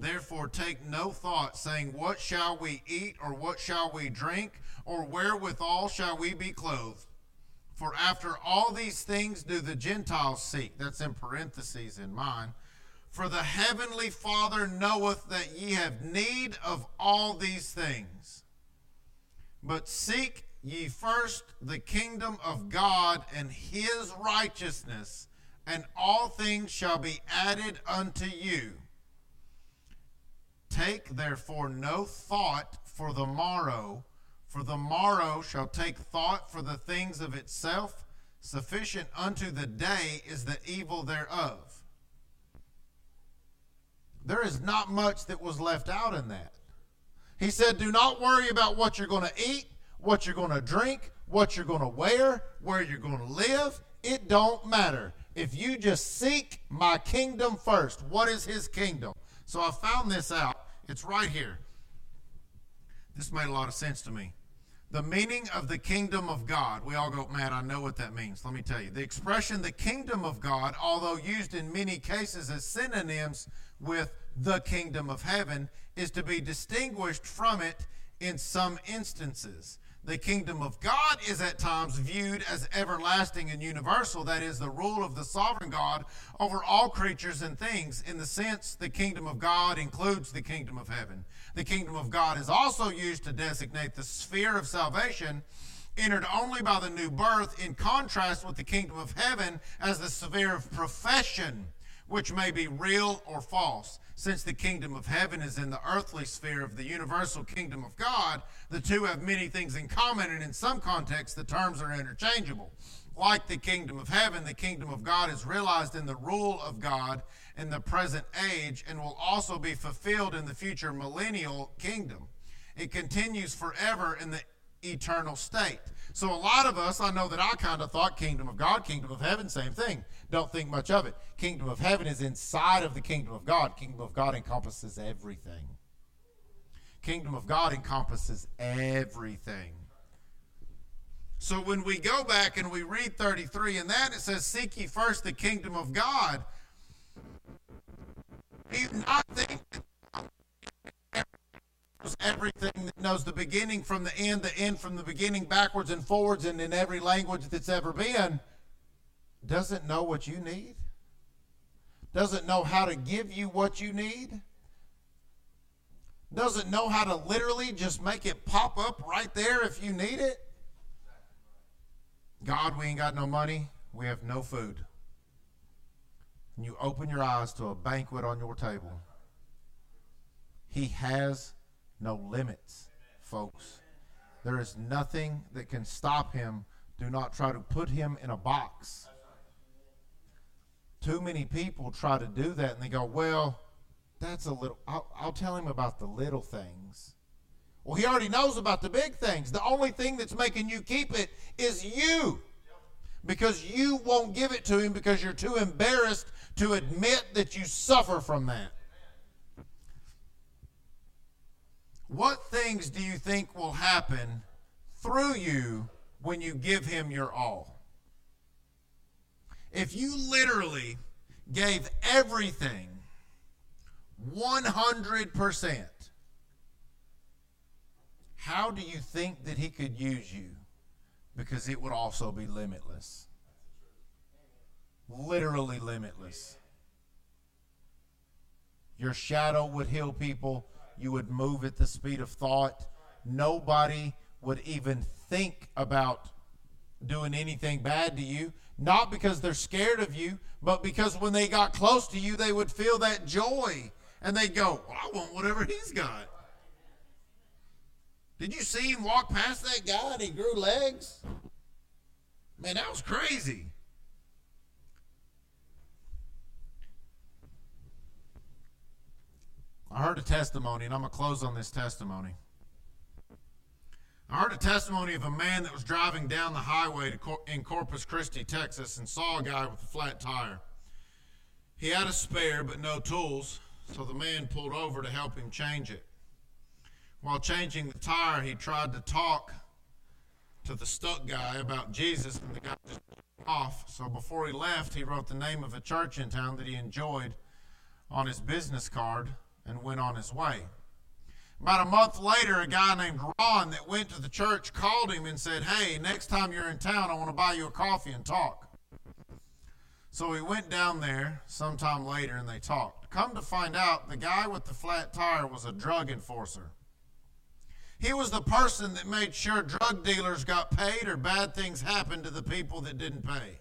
Therefore, take no thought, saying, What shall we eat, or what shall we drink, or wherewithal shall we be clothed? For after all these things do the Gentiles seek. That's in parentheses in mine. For the heavenly Father knoweth that ye have need of all these things. But seek ye first the kingdom of God and his righteousness, and all things shall be added unto you. Take therefore no thought for the morrow, for the morrow shall take thought for the things of itself. Sufficient unto the day is the evil thereof. There is not much that was left out in that. He said, Do not worry about what you're going to eat, what you're going to drink, what you're going to wear, where you're going to live. It don't matter. If you just seek my kingdom first, what is his kingdom? So I found this out. It's right here. This made a lot of sense to me. The meaning of the kingdom of God. We all go, Matt, I know what that means. Let me tell you. The expression the kingdom of God, although used in many cases as synonyms with the kingdom of heaven, is to be distinguished from it in some instances. The kingdom of God is at times viewed as everlasting and universal, that is, the rule of the sovereign God over all creatures and things. In the sense, the kingdom of God includes the kingdom of heaven. The kingdom of God is also used to designate the sphere of salvation entered only by the new birth, in contrast with the kingdom of heaven as the sphere of profession, which may be real or false. Since the kingdom of heaven is in the earthly sphere of the universal kingdom of God, the two have many things in common, and in some contexts, the terms are interchangeable. Like the kingdom of heaven, the kingdom of God is realized in the rule of God in the present age and will also be fulfilled in the future millennial kingdom. It continues forever in the eternal state. So a lot of us, I know that I kind of thought kingdom of God, kingdom of heaven, same thing. Don't think much of it. Kingdom of heaven is inside of the kingdom of God. Kingdom of God encompasses everything. Kingdom of God encompasses everything. So when we go back and we read 33 and that it says, Seek ye first the kingdom of God. He's not thinking everything that knows the beginning from the end, the end from the beginning, backwards and forwards, and in every language that's ever been, doesn't know what you need? doesn't know how to give you what you need, doesn't know how to literally just make it pop up right there if you need it. God, we ain't got no money. We have no food. And you open your eyes to a banquet on your table. He has no limits, folks. There is nothing that can stop him. Do not try to put him in a box. Too many people try to do that and they go, well, that's a little, I'll, I'll tell him about the little things. Well, he already knows about the big things. The only thing that's making you keep it is you. Because you won't give it to him because you're too embarrassed to admit that you suffer from that. What things do you think will happen through you when you give him your all? If you literally gave everything 100%, how do you think that he could use you? Because it would also be limitless. Literally limitless. Your shadow would heal people. You would move at the speed of thought. Nobody would even think about doing anything bad to you. Not because they're scared of you, but because when they got close to you, they would feel that joy. And they'd go, well, I want whatever he's got. Did you see him walk past that guy and he grew legs? Man, that was crazy. I heard a testimony, and I'm going to close on this testimony. I heard a testimony of a man that was driving down the highway Cor- in Corpus Christi, Texas, and saw a guy with a flat tire. He had a spare but no tools, so the man pulled over to help him change it. While changing the tire, he tried to talk to the stuck guy about Jesus, and the guy just off. So before he left, he wrote the name of a church in town that he enjoyed on his business card and went on his way. About a month later, a guy named Ron that went to the church called him and said, Hey, next time you're in town, I want to buy you a coffee and talk. So he went down there sometime later and they talked. Come to find out, the guy with the flat tire was a drug enforcer. He was the person that made sure drug dealers got paid or bad things happened to the people that didn't pay.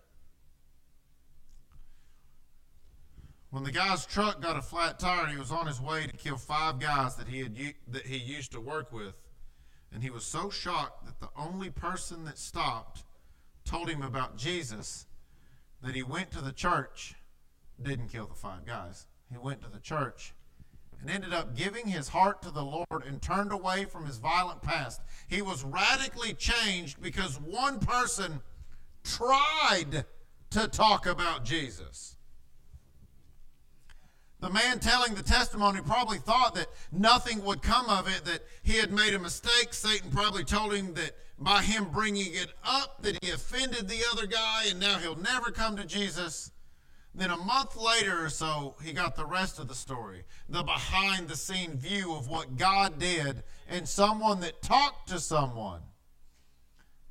When the guy's truck got a flat tire, he was on his way to kill five guys that he had that he used to work with, and he was so shocked that the only person that stopped told him about Jesus that he went to the church, didn't kill the five guys. He went to the church and ended up giving his heart to the Lord and turned away from his violent past. He was radically changed because one person tried to talk about Jesus. The man telling the testimony probably thought that nothing would come of it, that he had made a mistake. Satan probably told him that by him bringing it up, that he offended the other guy and now he'll never come to Jesus. Then a month later or so, he got the rest of the story the behind the scene view of what God did and someone that talked to someone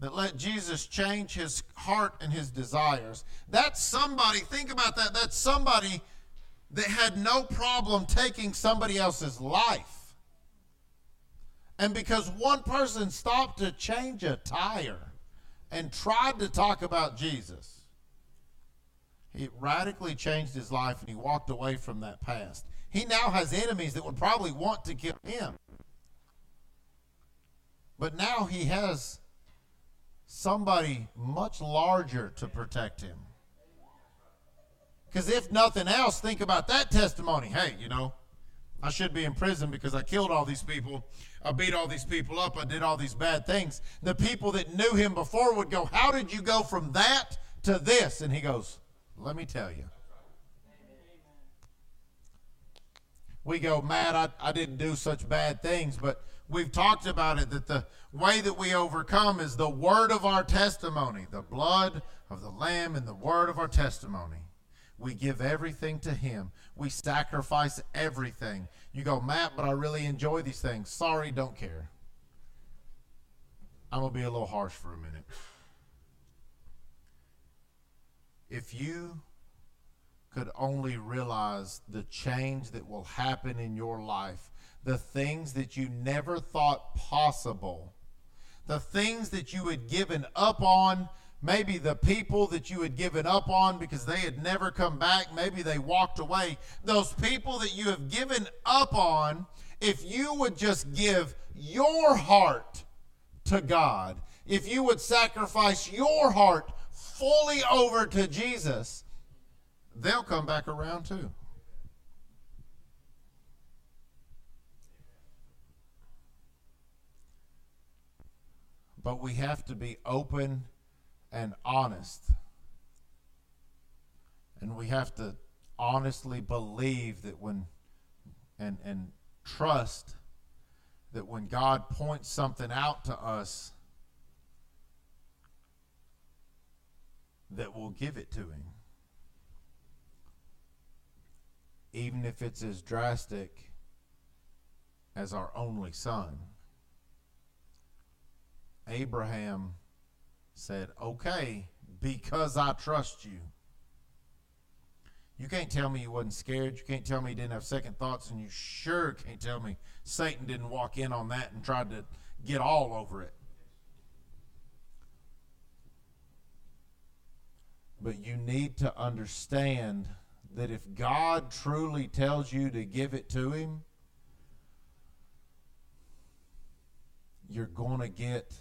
that let Jesus change his heart and his desires. That's somebody, think about that. That's somebody that had no problem taking somebody else's life. And because one person stopped to change a tire and tried to talk about Jesus, he radically changed his life and he walked away from that past. He now has enemies that would probably want to kill him. But now he has somebody much larger to protect him. Because if nothing else, think about that testimony. Hey, you know, I should be in prison because I killed all these people. I beat all these people up. I did all these bad things. The people that knew him before would go, How did you go from that to this? And he goes, Let me tell you. We go, Matt, I, I didn't do such bad things, but we've talked about it that the way that we overcome is the word of our testimony, the blood of the Lamb and the word of our testimony. We give everything to Him. We sacrifice everything. You go, Matt, but I really enjoy these things. Sorry, don't care. I'm going to be a little harsh for a minute. If you could only realize the change that will happen in your life, the things that you never thought possible, the things that you had given up on, maybe the people that you had given up on because they had never come back, maybe they walked away, those people that you have given up on, if you would just give your heart to God, if you would sacrifice your heart fully over to Jesus, they'll come back around too. But we have to be open and honest. And we have to honestly believe that when and and trust that when God points something out to us that we'll give it to him. Even if it's as drastic as our only son. Abraham said, Okay, because I trust you. You can't tell me you wasn't scared. You can't tell me you didn't have second thoughts, and you sure can't tell me Satan didn't walk in on that and tried to get all over it. But you need to understand that if God truly tells you to give it to Him, you're going to get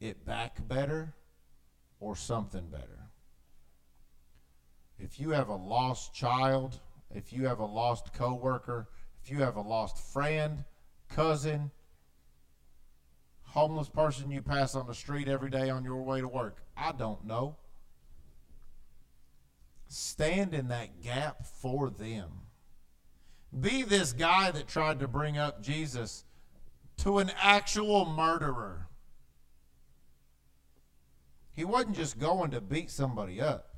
it back better or something better. If you have a lost child, if you have a lost coworker, if you have a lost friend, cousin, homeless person you pass on the street every day on your way to work, I don't know. Stand in that gap for them. Be this guy that tried to bring up Jesus to an actual murderer. He wasn't just going to beat somebody up.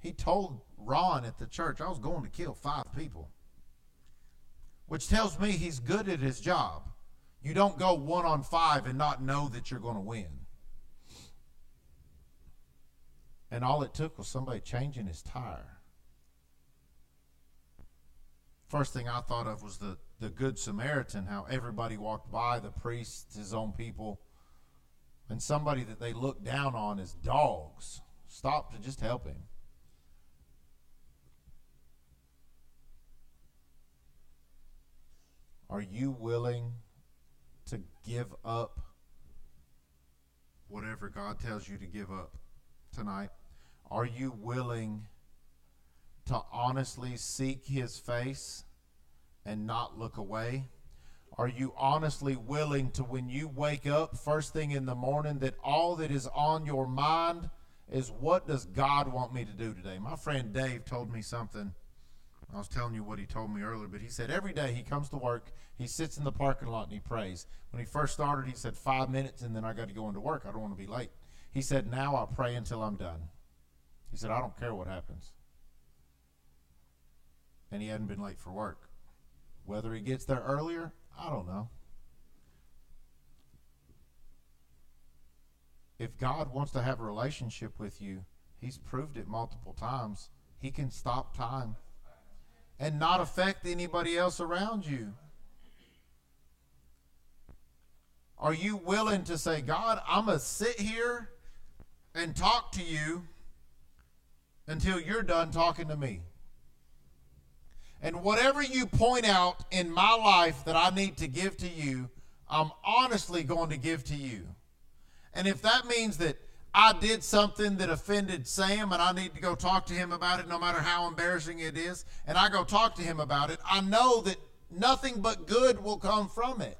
He told Ron at the church, I was going to kill five people. Which tells me he's good at his job. You don't go one on five and not know that you're going to win. And all it took was somebody changing his tire. First thing I thought of was the, the Good Samaritan, how everybody walked by, the priests, his own people and somebody that they look down on as dogs stop to just help him. Are you willing to give up whatever God tells you to give up tonight? Are you willing to honestly seek his face and not look away? Are you honestly willing to, when you wake up first thing in the morning, that all that is on your mind is what does God want me to do today? My friend Dave told me something. I was telling you what he told me earlier, but he said every day he comes to work, he sits in the parking lot and he prays. When he first started, he said five minutes and then I got to go into work. I don't want to be late. He said, now I pray until I'm done. He said, I don't care what happens. And he hadn't been late for work. Whether he gets there earlier, I don't know. If God wants to have a relationship with you, He's proved it multiple times. He can stop time and not affect anybody else around you. Are you willing to say, God, I'm going to sit here and talk to you until you're done talking to me? And whatever you point out in my life that I need to give to you, I'm honestly going to give to you. And if that means that I did something that offended Sam and I need to go talk to him about it, no matter how embarrassing it is, and I go talk to him about it, I know that nothing but good will come from it.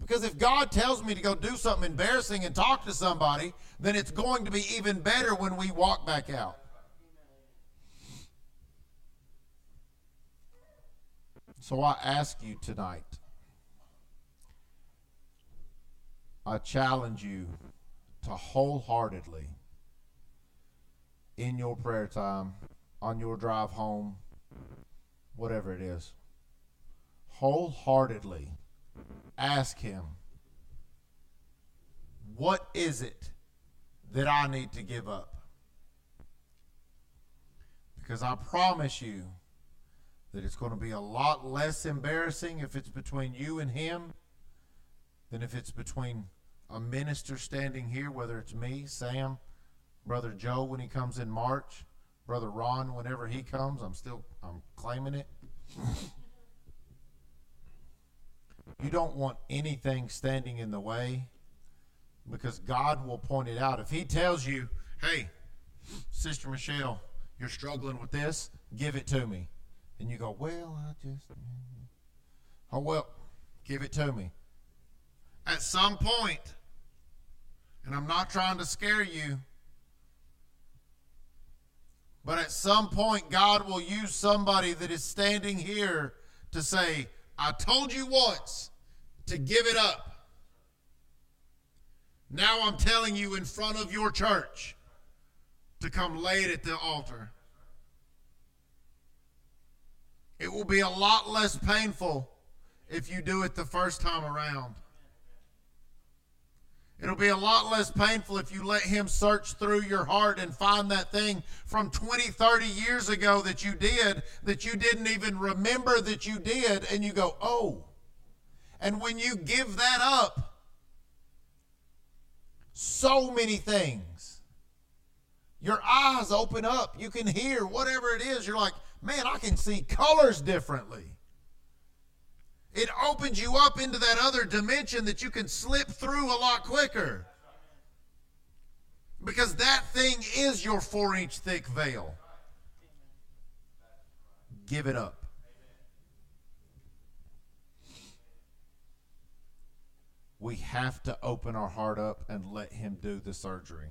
Because if God tells me to go do something embarrassing and talk to somebody, then it's going to be even better when we walk back out. So I ask you tonight, I challenge you to wholeheartedly, in your prayer time, on your drive home, whatever it is, wholeheartedly ask Him, What is it that I need to give up? Because I promise you that it's going to be a lot less embarrassing if it's between you and him than if it's between a minister standing here, whether it's me, Sam, Brother Joe when he comes in March, Brother Ron whenever he comes. I'm still I'm claiming it. you don't want anything standing in the way because God will point it out. If he tells you, "Hey, Sister Michelle, you're struggling with this, give it to me." And you go, "Well, I just Oh, well, give it to me." At some point, and I'm not trying to scare you, but at some point, God will use somebody that is standing here to say, I told you once to give it up. Now I'm telling you in front of your church to come lay it at the altar. It will be a lot less painful if you do it the first time around. It'll be a lot less painful if you let Him search through your heart and find that thing from 20, 30 years ago that you did that you didn't even remember that you did, and you go, oh. And when you give that up, so many things, your eyes open up. You can hear whatever it is. You're like, man, I can see colors differently. It opens you up into that other dimension that you can slip through a lot quicker. Because that thing is your four inch thick veil. Give it up. We have to open our heart up and let Him do the surgery.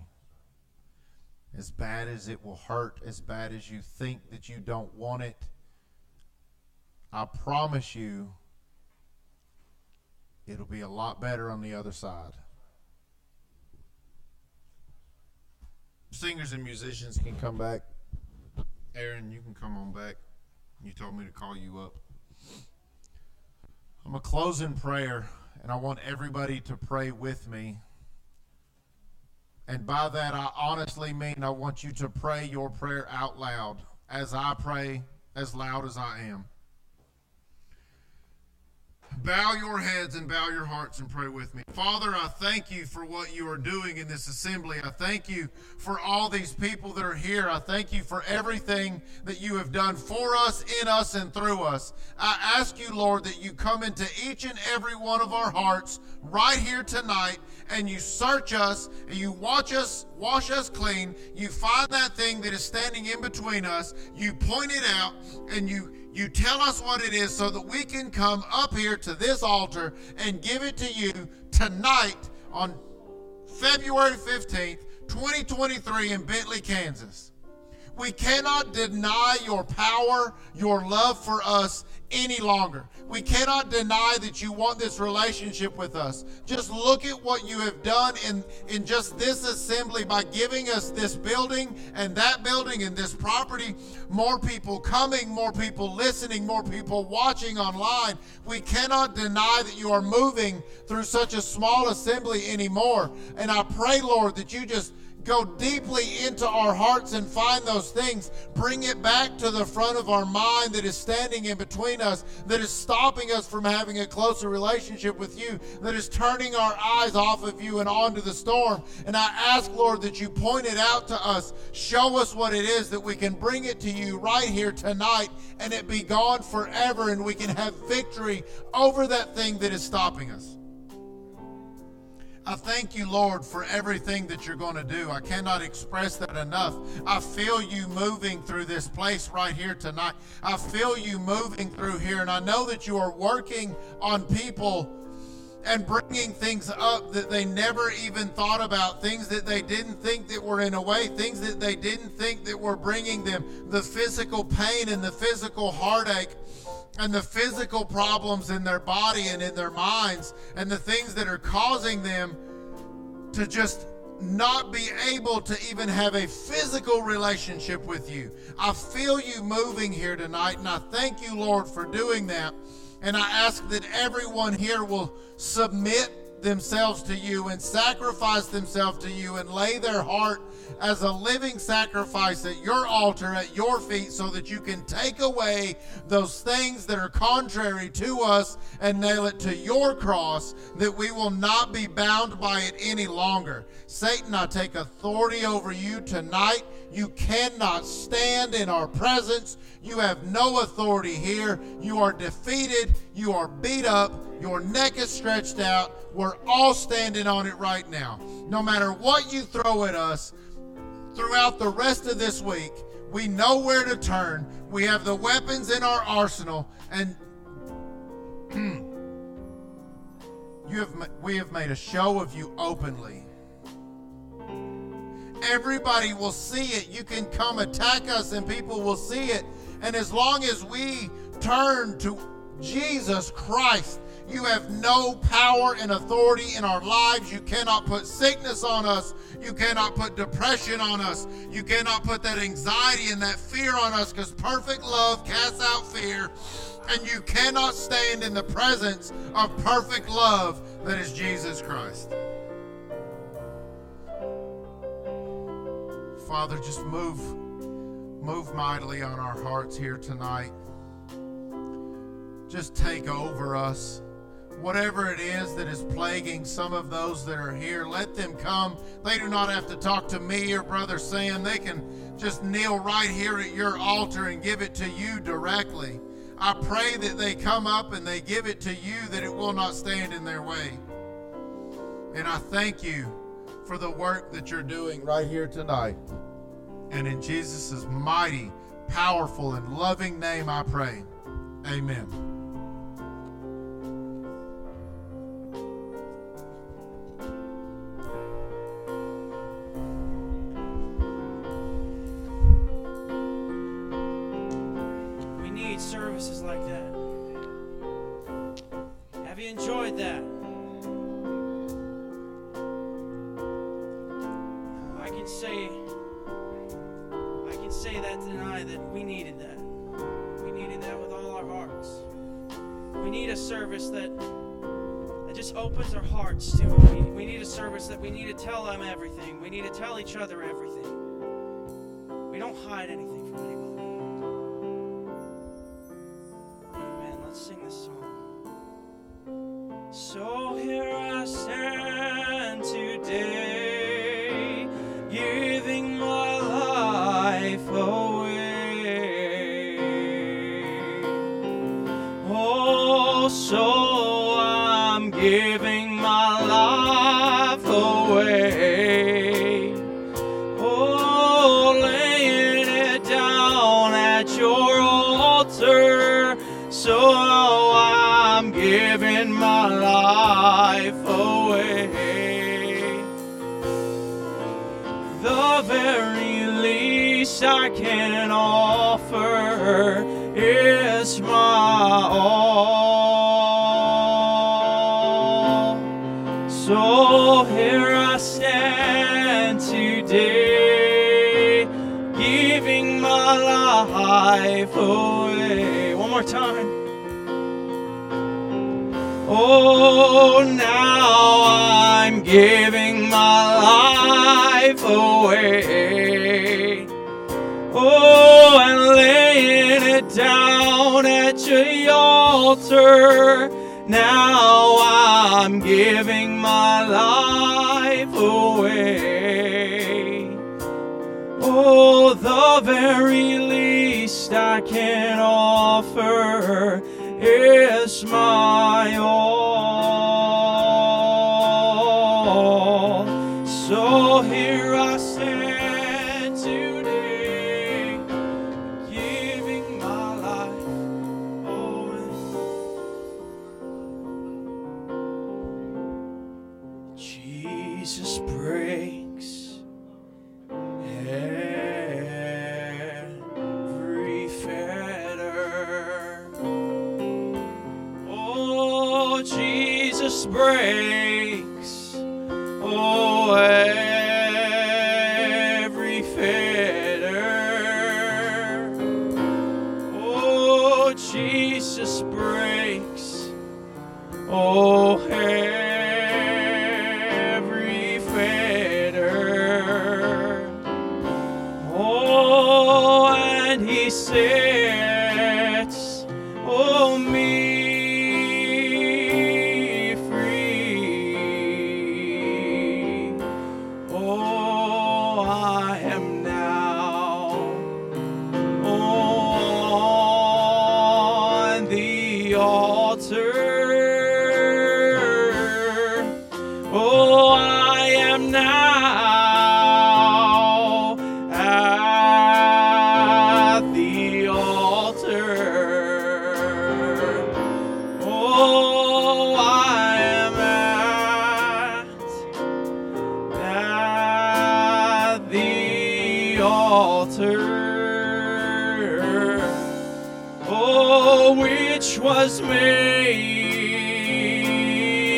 As bad as it will hurt, as bad as you think that you don't want it, I promise you It'll be a lot better on the other side. Singers and musicians can come back. Aaron, you can come on back. You told me to call you up. I'm a closing prayer, and I want everybody to pray with me. And by that, I honestly mean I want you to pray your prayer out loud as I pray, as loud as I am. Bow your heads and bow your hearts and pray with me. Father, I thank you for what you are doing in this assembly. I thank you for all these people that are here. I thank you for everything that you have done for us, in us, and through us. I ask you, Lord, that you come into each and every one of our hearts right here tonight and you search us and you watch us, wash us clean. You find that thing that is standing in between us. You point it out and you you tell us what it is so that we can come up here to this altar and give it to you tonight on February 15th, 2023 in Bentley, Kansas. We cannot deny your power, your love for us any longer. We cannot deny that you want this relationship with us. Just look at what you have done in, in just this assembly by giving us this building and that building and this property. More people coming, more people listening, more people watching online. We cannot deny that you are moving through such a small assembly anymore. And I pray, Lord, that you just go deeply into our hearts and find those things. Bring it back to the front of our mind that is standing in between us, that is stopping us from having a closer relationship with you, that is turning our eyes off of you and onto the storm. And I ask, Lord, that you point it out to us. Show us what it is that we can bring it to you right here tonight and it be gone forever and we can have victory over that thing that is stopping us. I thank you, Lord, for everything that you're going to do. I cannot express that enough. I feel you moving through this place right here tonight. I feel you moving through here, and I know that you are working on people and bringing things up that they never even thought about, things that they didn't think that were in a way, things that they didn't think that were bringing them the physical pain and the physical heartache and the physical problems in their body and in their minds and the things that are causing them to just not be able to even have a physical relationship with you. I feel you moving here tonight, and I thank you, Lord, for doing that. And I ask that everyone here will submit themselves to you and sacrifice themselves to you and lay their heart as a living sacrifice at your altar, at your feet, so that you can take away those things that are contrary to us and nail it to your cross, that we will not be bound by it any longer. Satan, I take authority over you tonight. You cannot stand in our presence. You have no authority here. You are defeated. You are beat up. Your neck is stretched out. We're all standing on it right now. No matter what you throw at us throughout the rest of this week, we know where to turn. We have the weapons in our arsenal, and you have we have made a show of you openly. Everybody will see it. You can come attack us, and people will see it. And as long as we turn to Jesus Christ, you have no power and authority in our lives. You cannot put sickness on us. You cannot put depression on us. You cannot put that anxiety and that fear on us because perfect love casts out fear. And you cannot stand in the presence of perfect love that is Jesus Christ. Father, just move move mightily on our hearts here tonight. Just take over us whatever it is that is plaguing some of those that are here, let them come. They do not have to talk to me or Brother Sam. They can just kneel right here at your altar and give it to you directly. I pray that they come up and they give it to you, that it will not stand in their way. And I thank you for the work that you're doing right here tonight. And in Jesus' mighty, powerful, and loving name I pray. Amen. Each that we needed that, we needed that with all our hearts. We need a service that that just opens our hearts to. we need a service that we need to tell him everything. We need to tell each other everything we don't hide anything from anybody. Amen. Let's sing this song. So here I stand today, so I'm giving my life away. Oh, laying it down at your altar, so I'm giving my life away. The very least I can offer is my all. Life away. One more time. Oh, now I'm giving my life away. Oh, and laying it down at your altar. Now I'm giving my life away. Oh, the very least I can offer is my all. altar, oh, which was made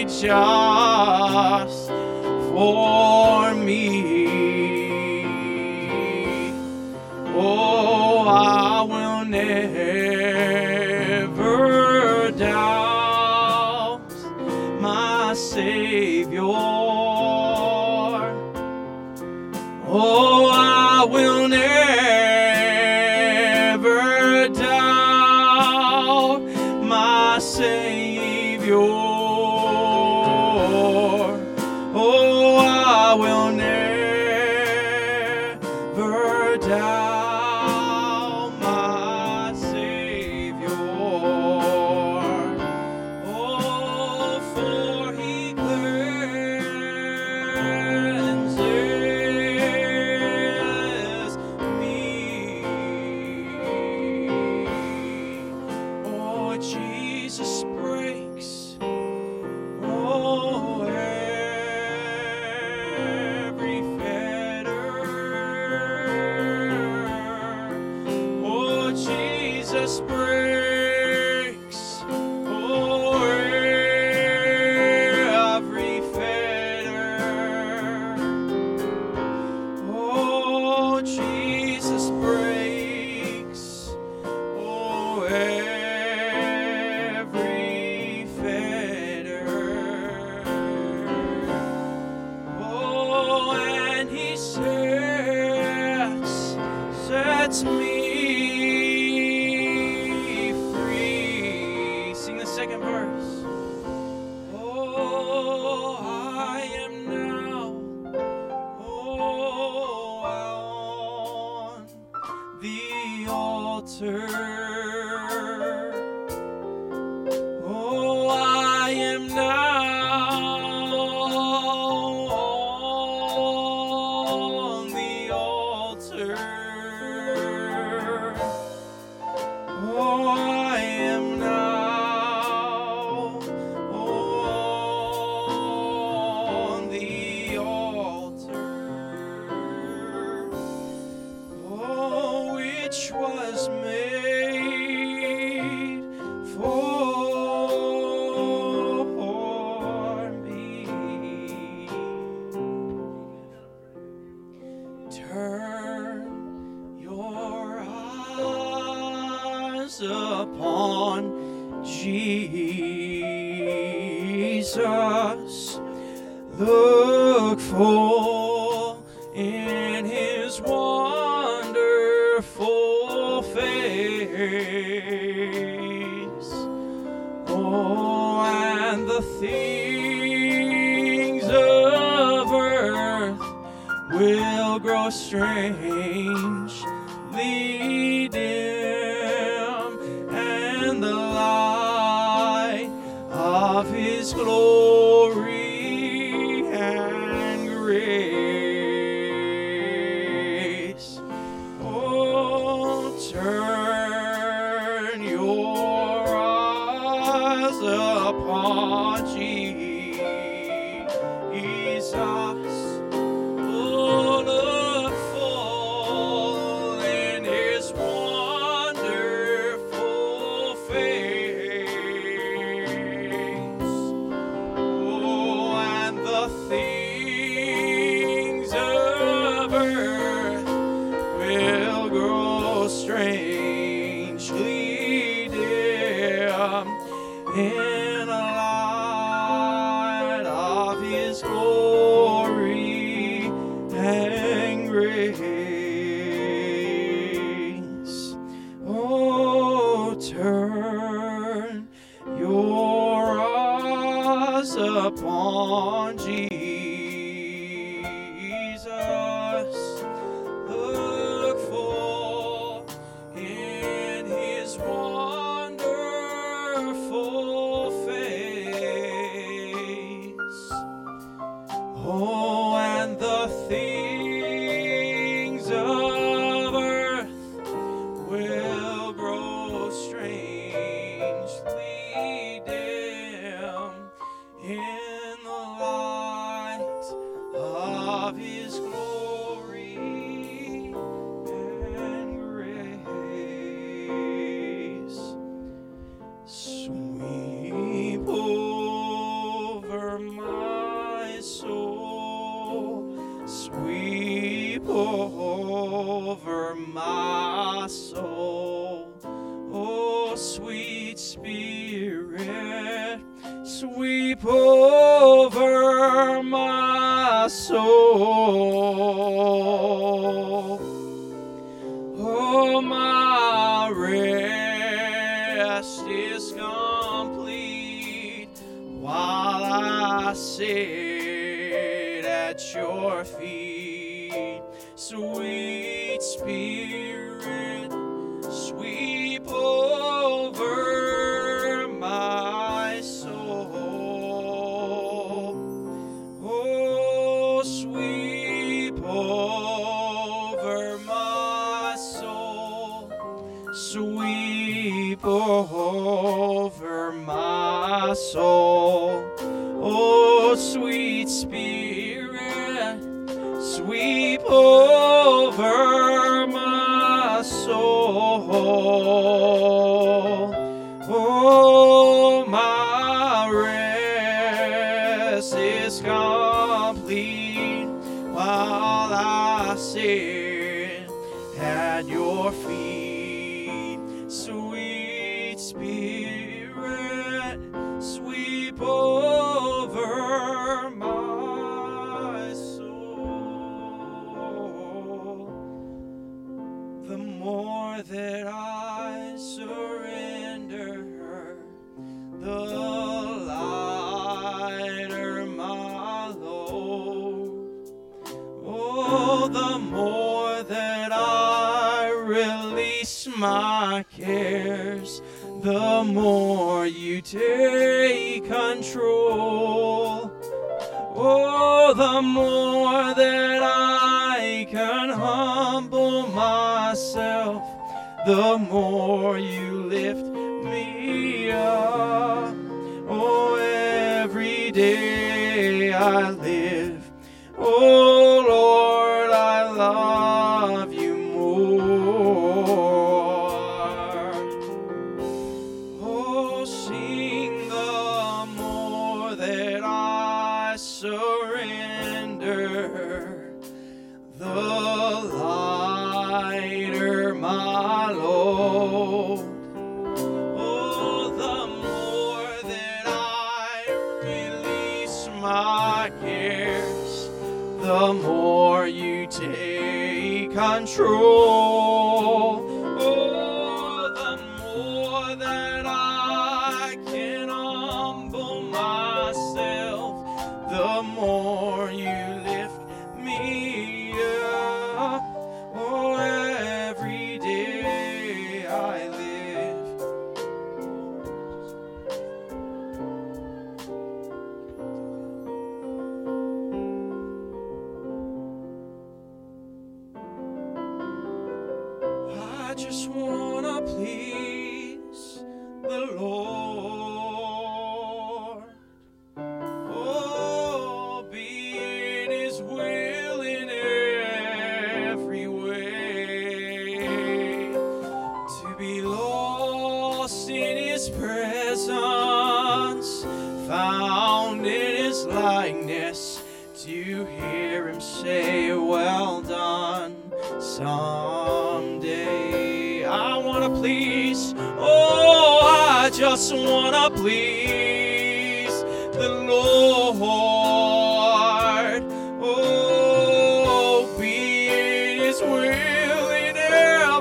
just for me. Oh, I will never doubt.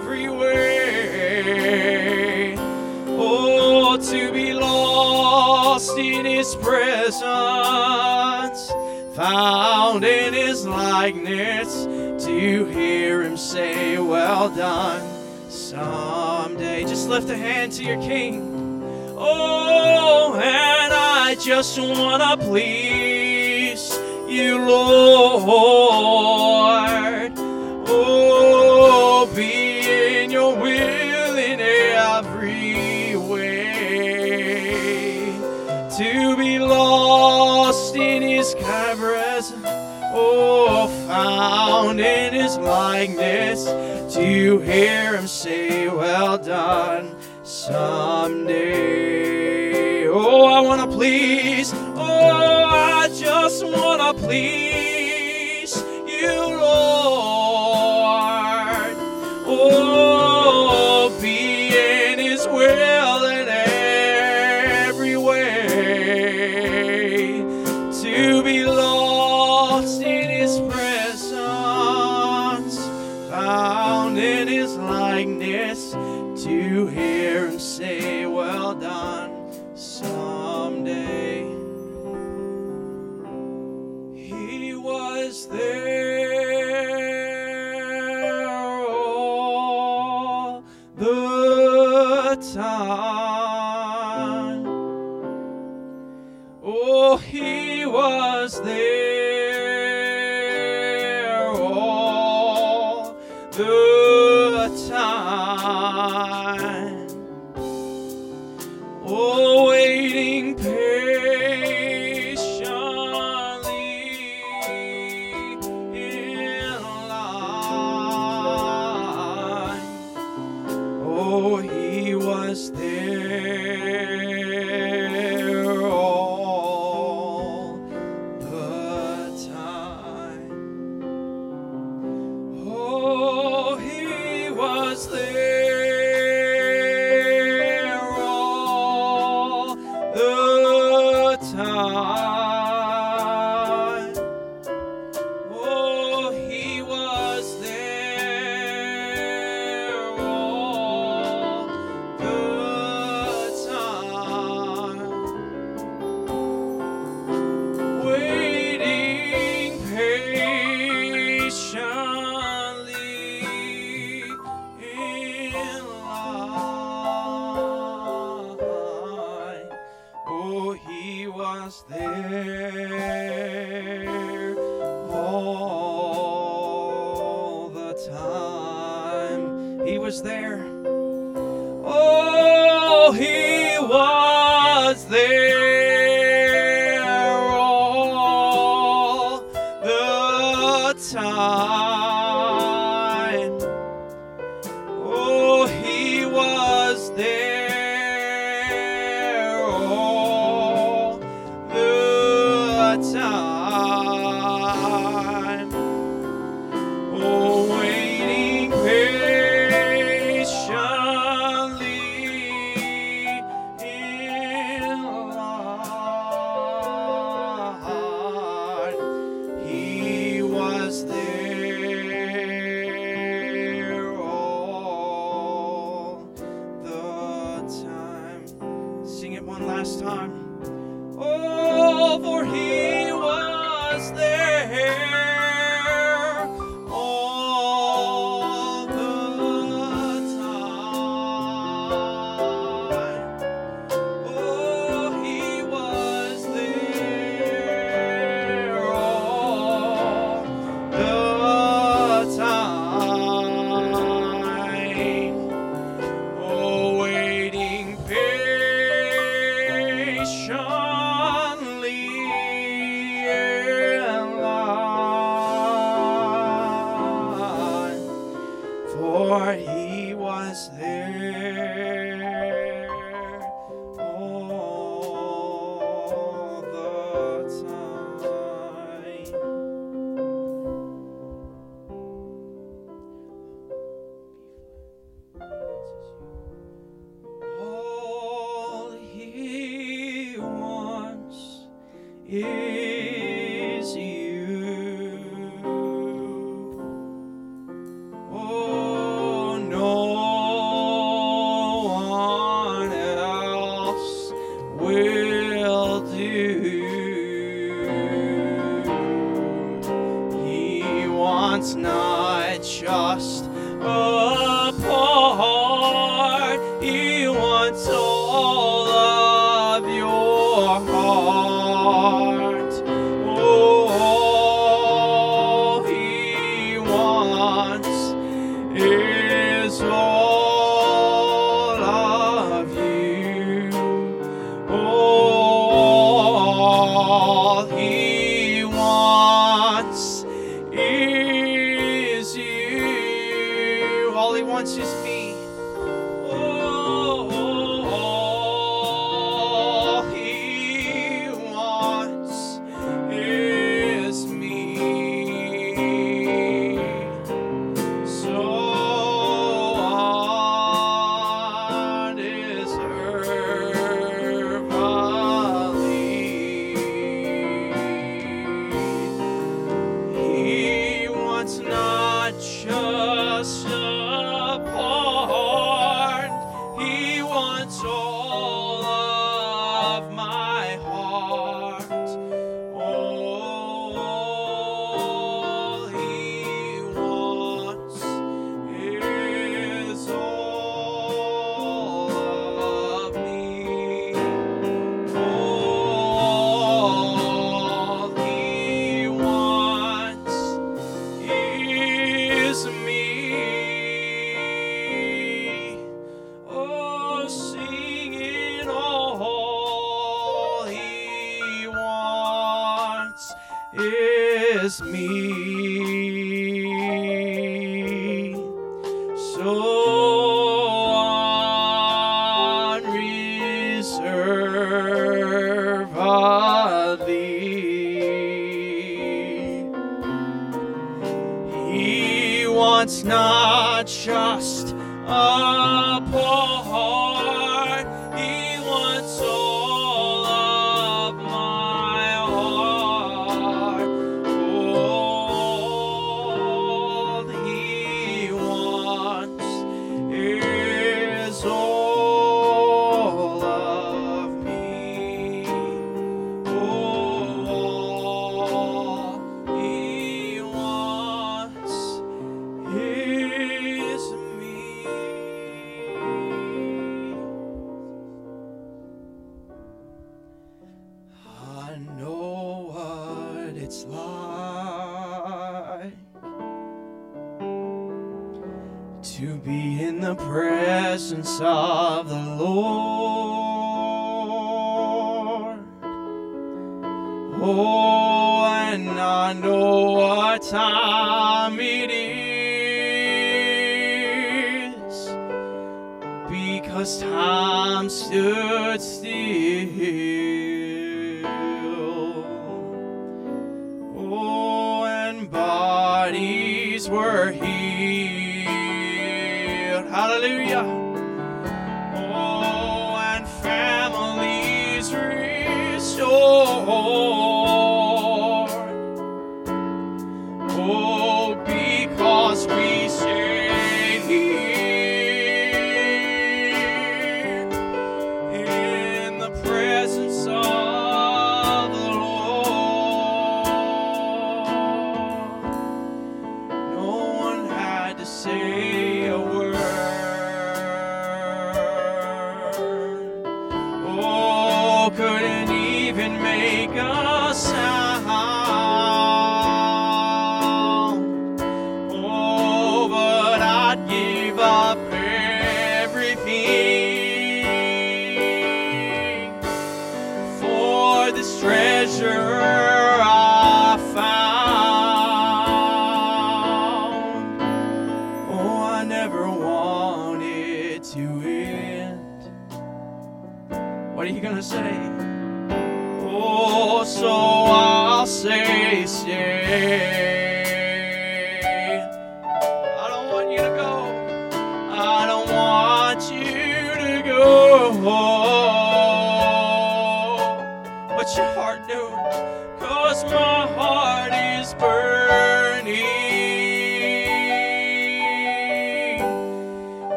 Every way. Oh, to be lost in His presence, found in His likeness, to hear Him say, Well done someday. Just lift a hand to your King. Oh, and I just want to please you, Lord. in his likeness to hear him say, Well done someday. Oh, I want to please. Oh, I just want to please.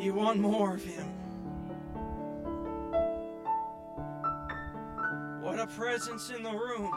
You want more of Him. What a presence in the room.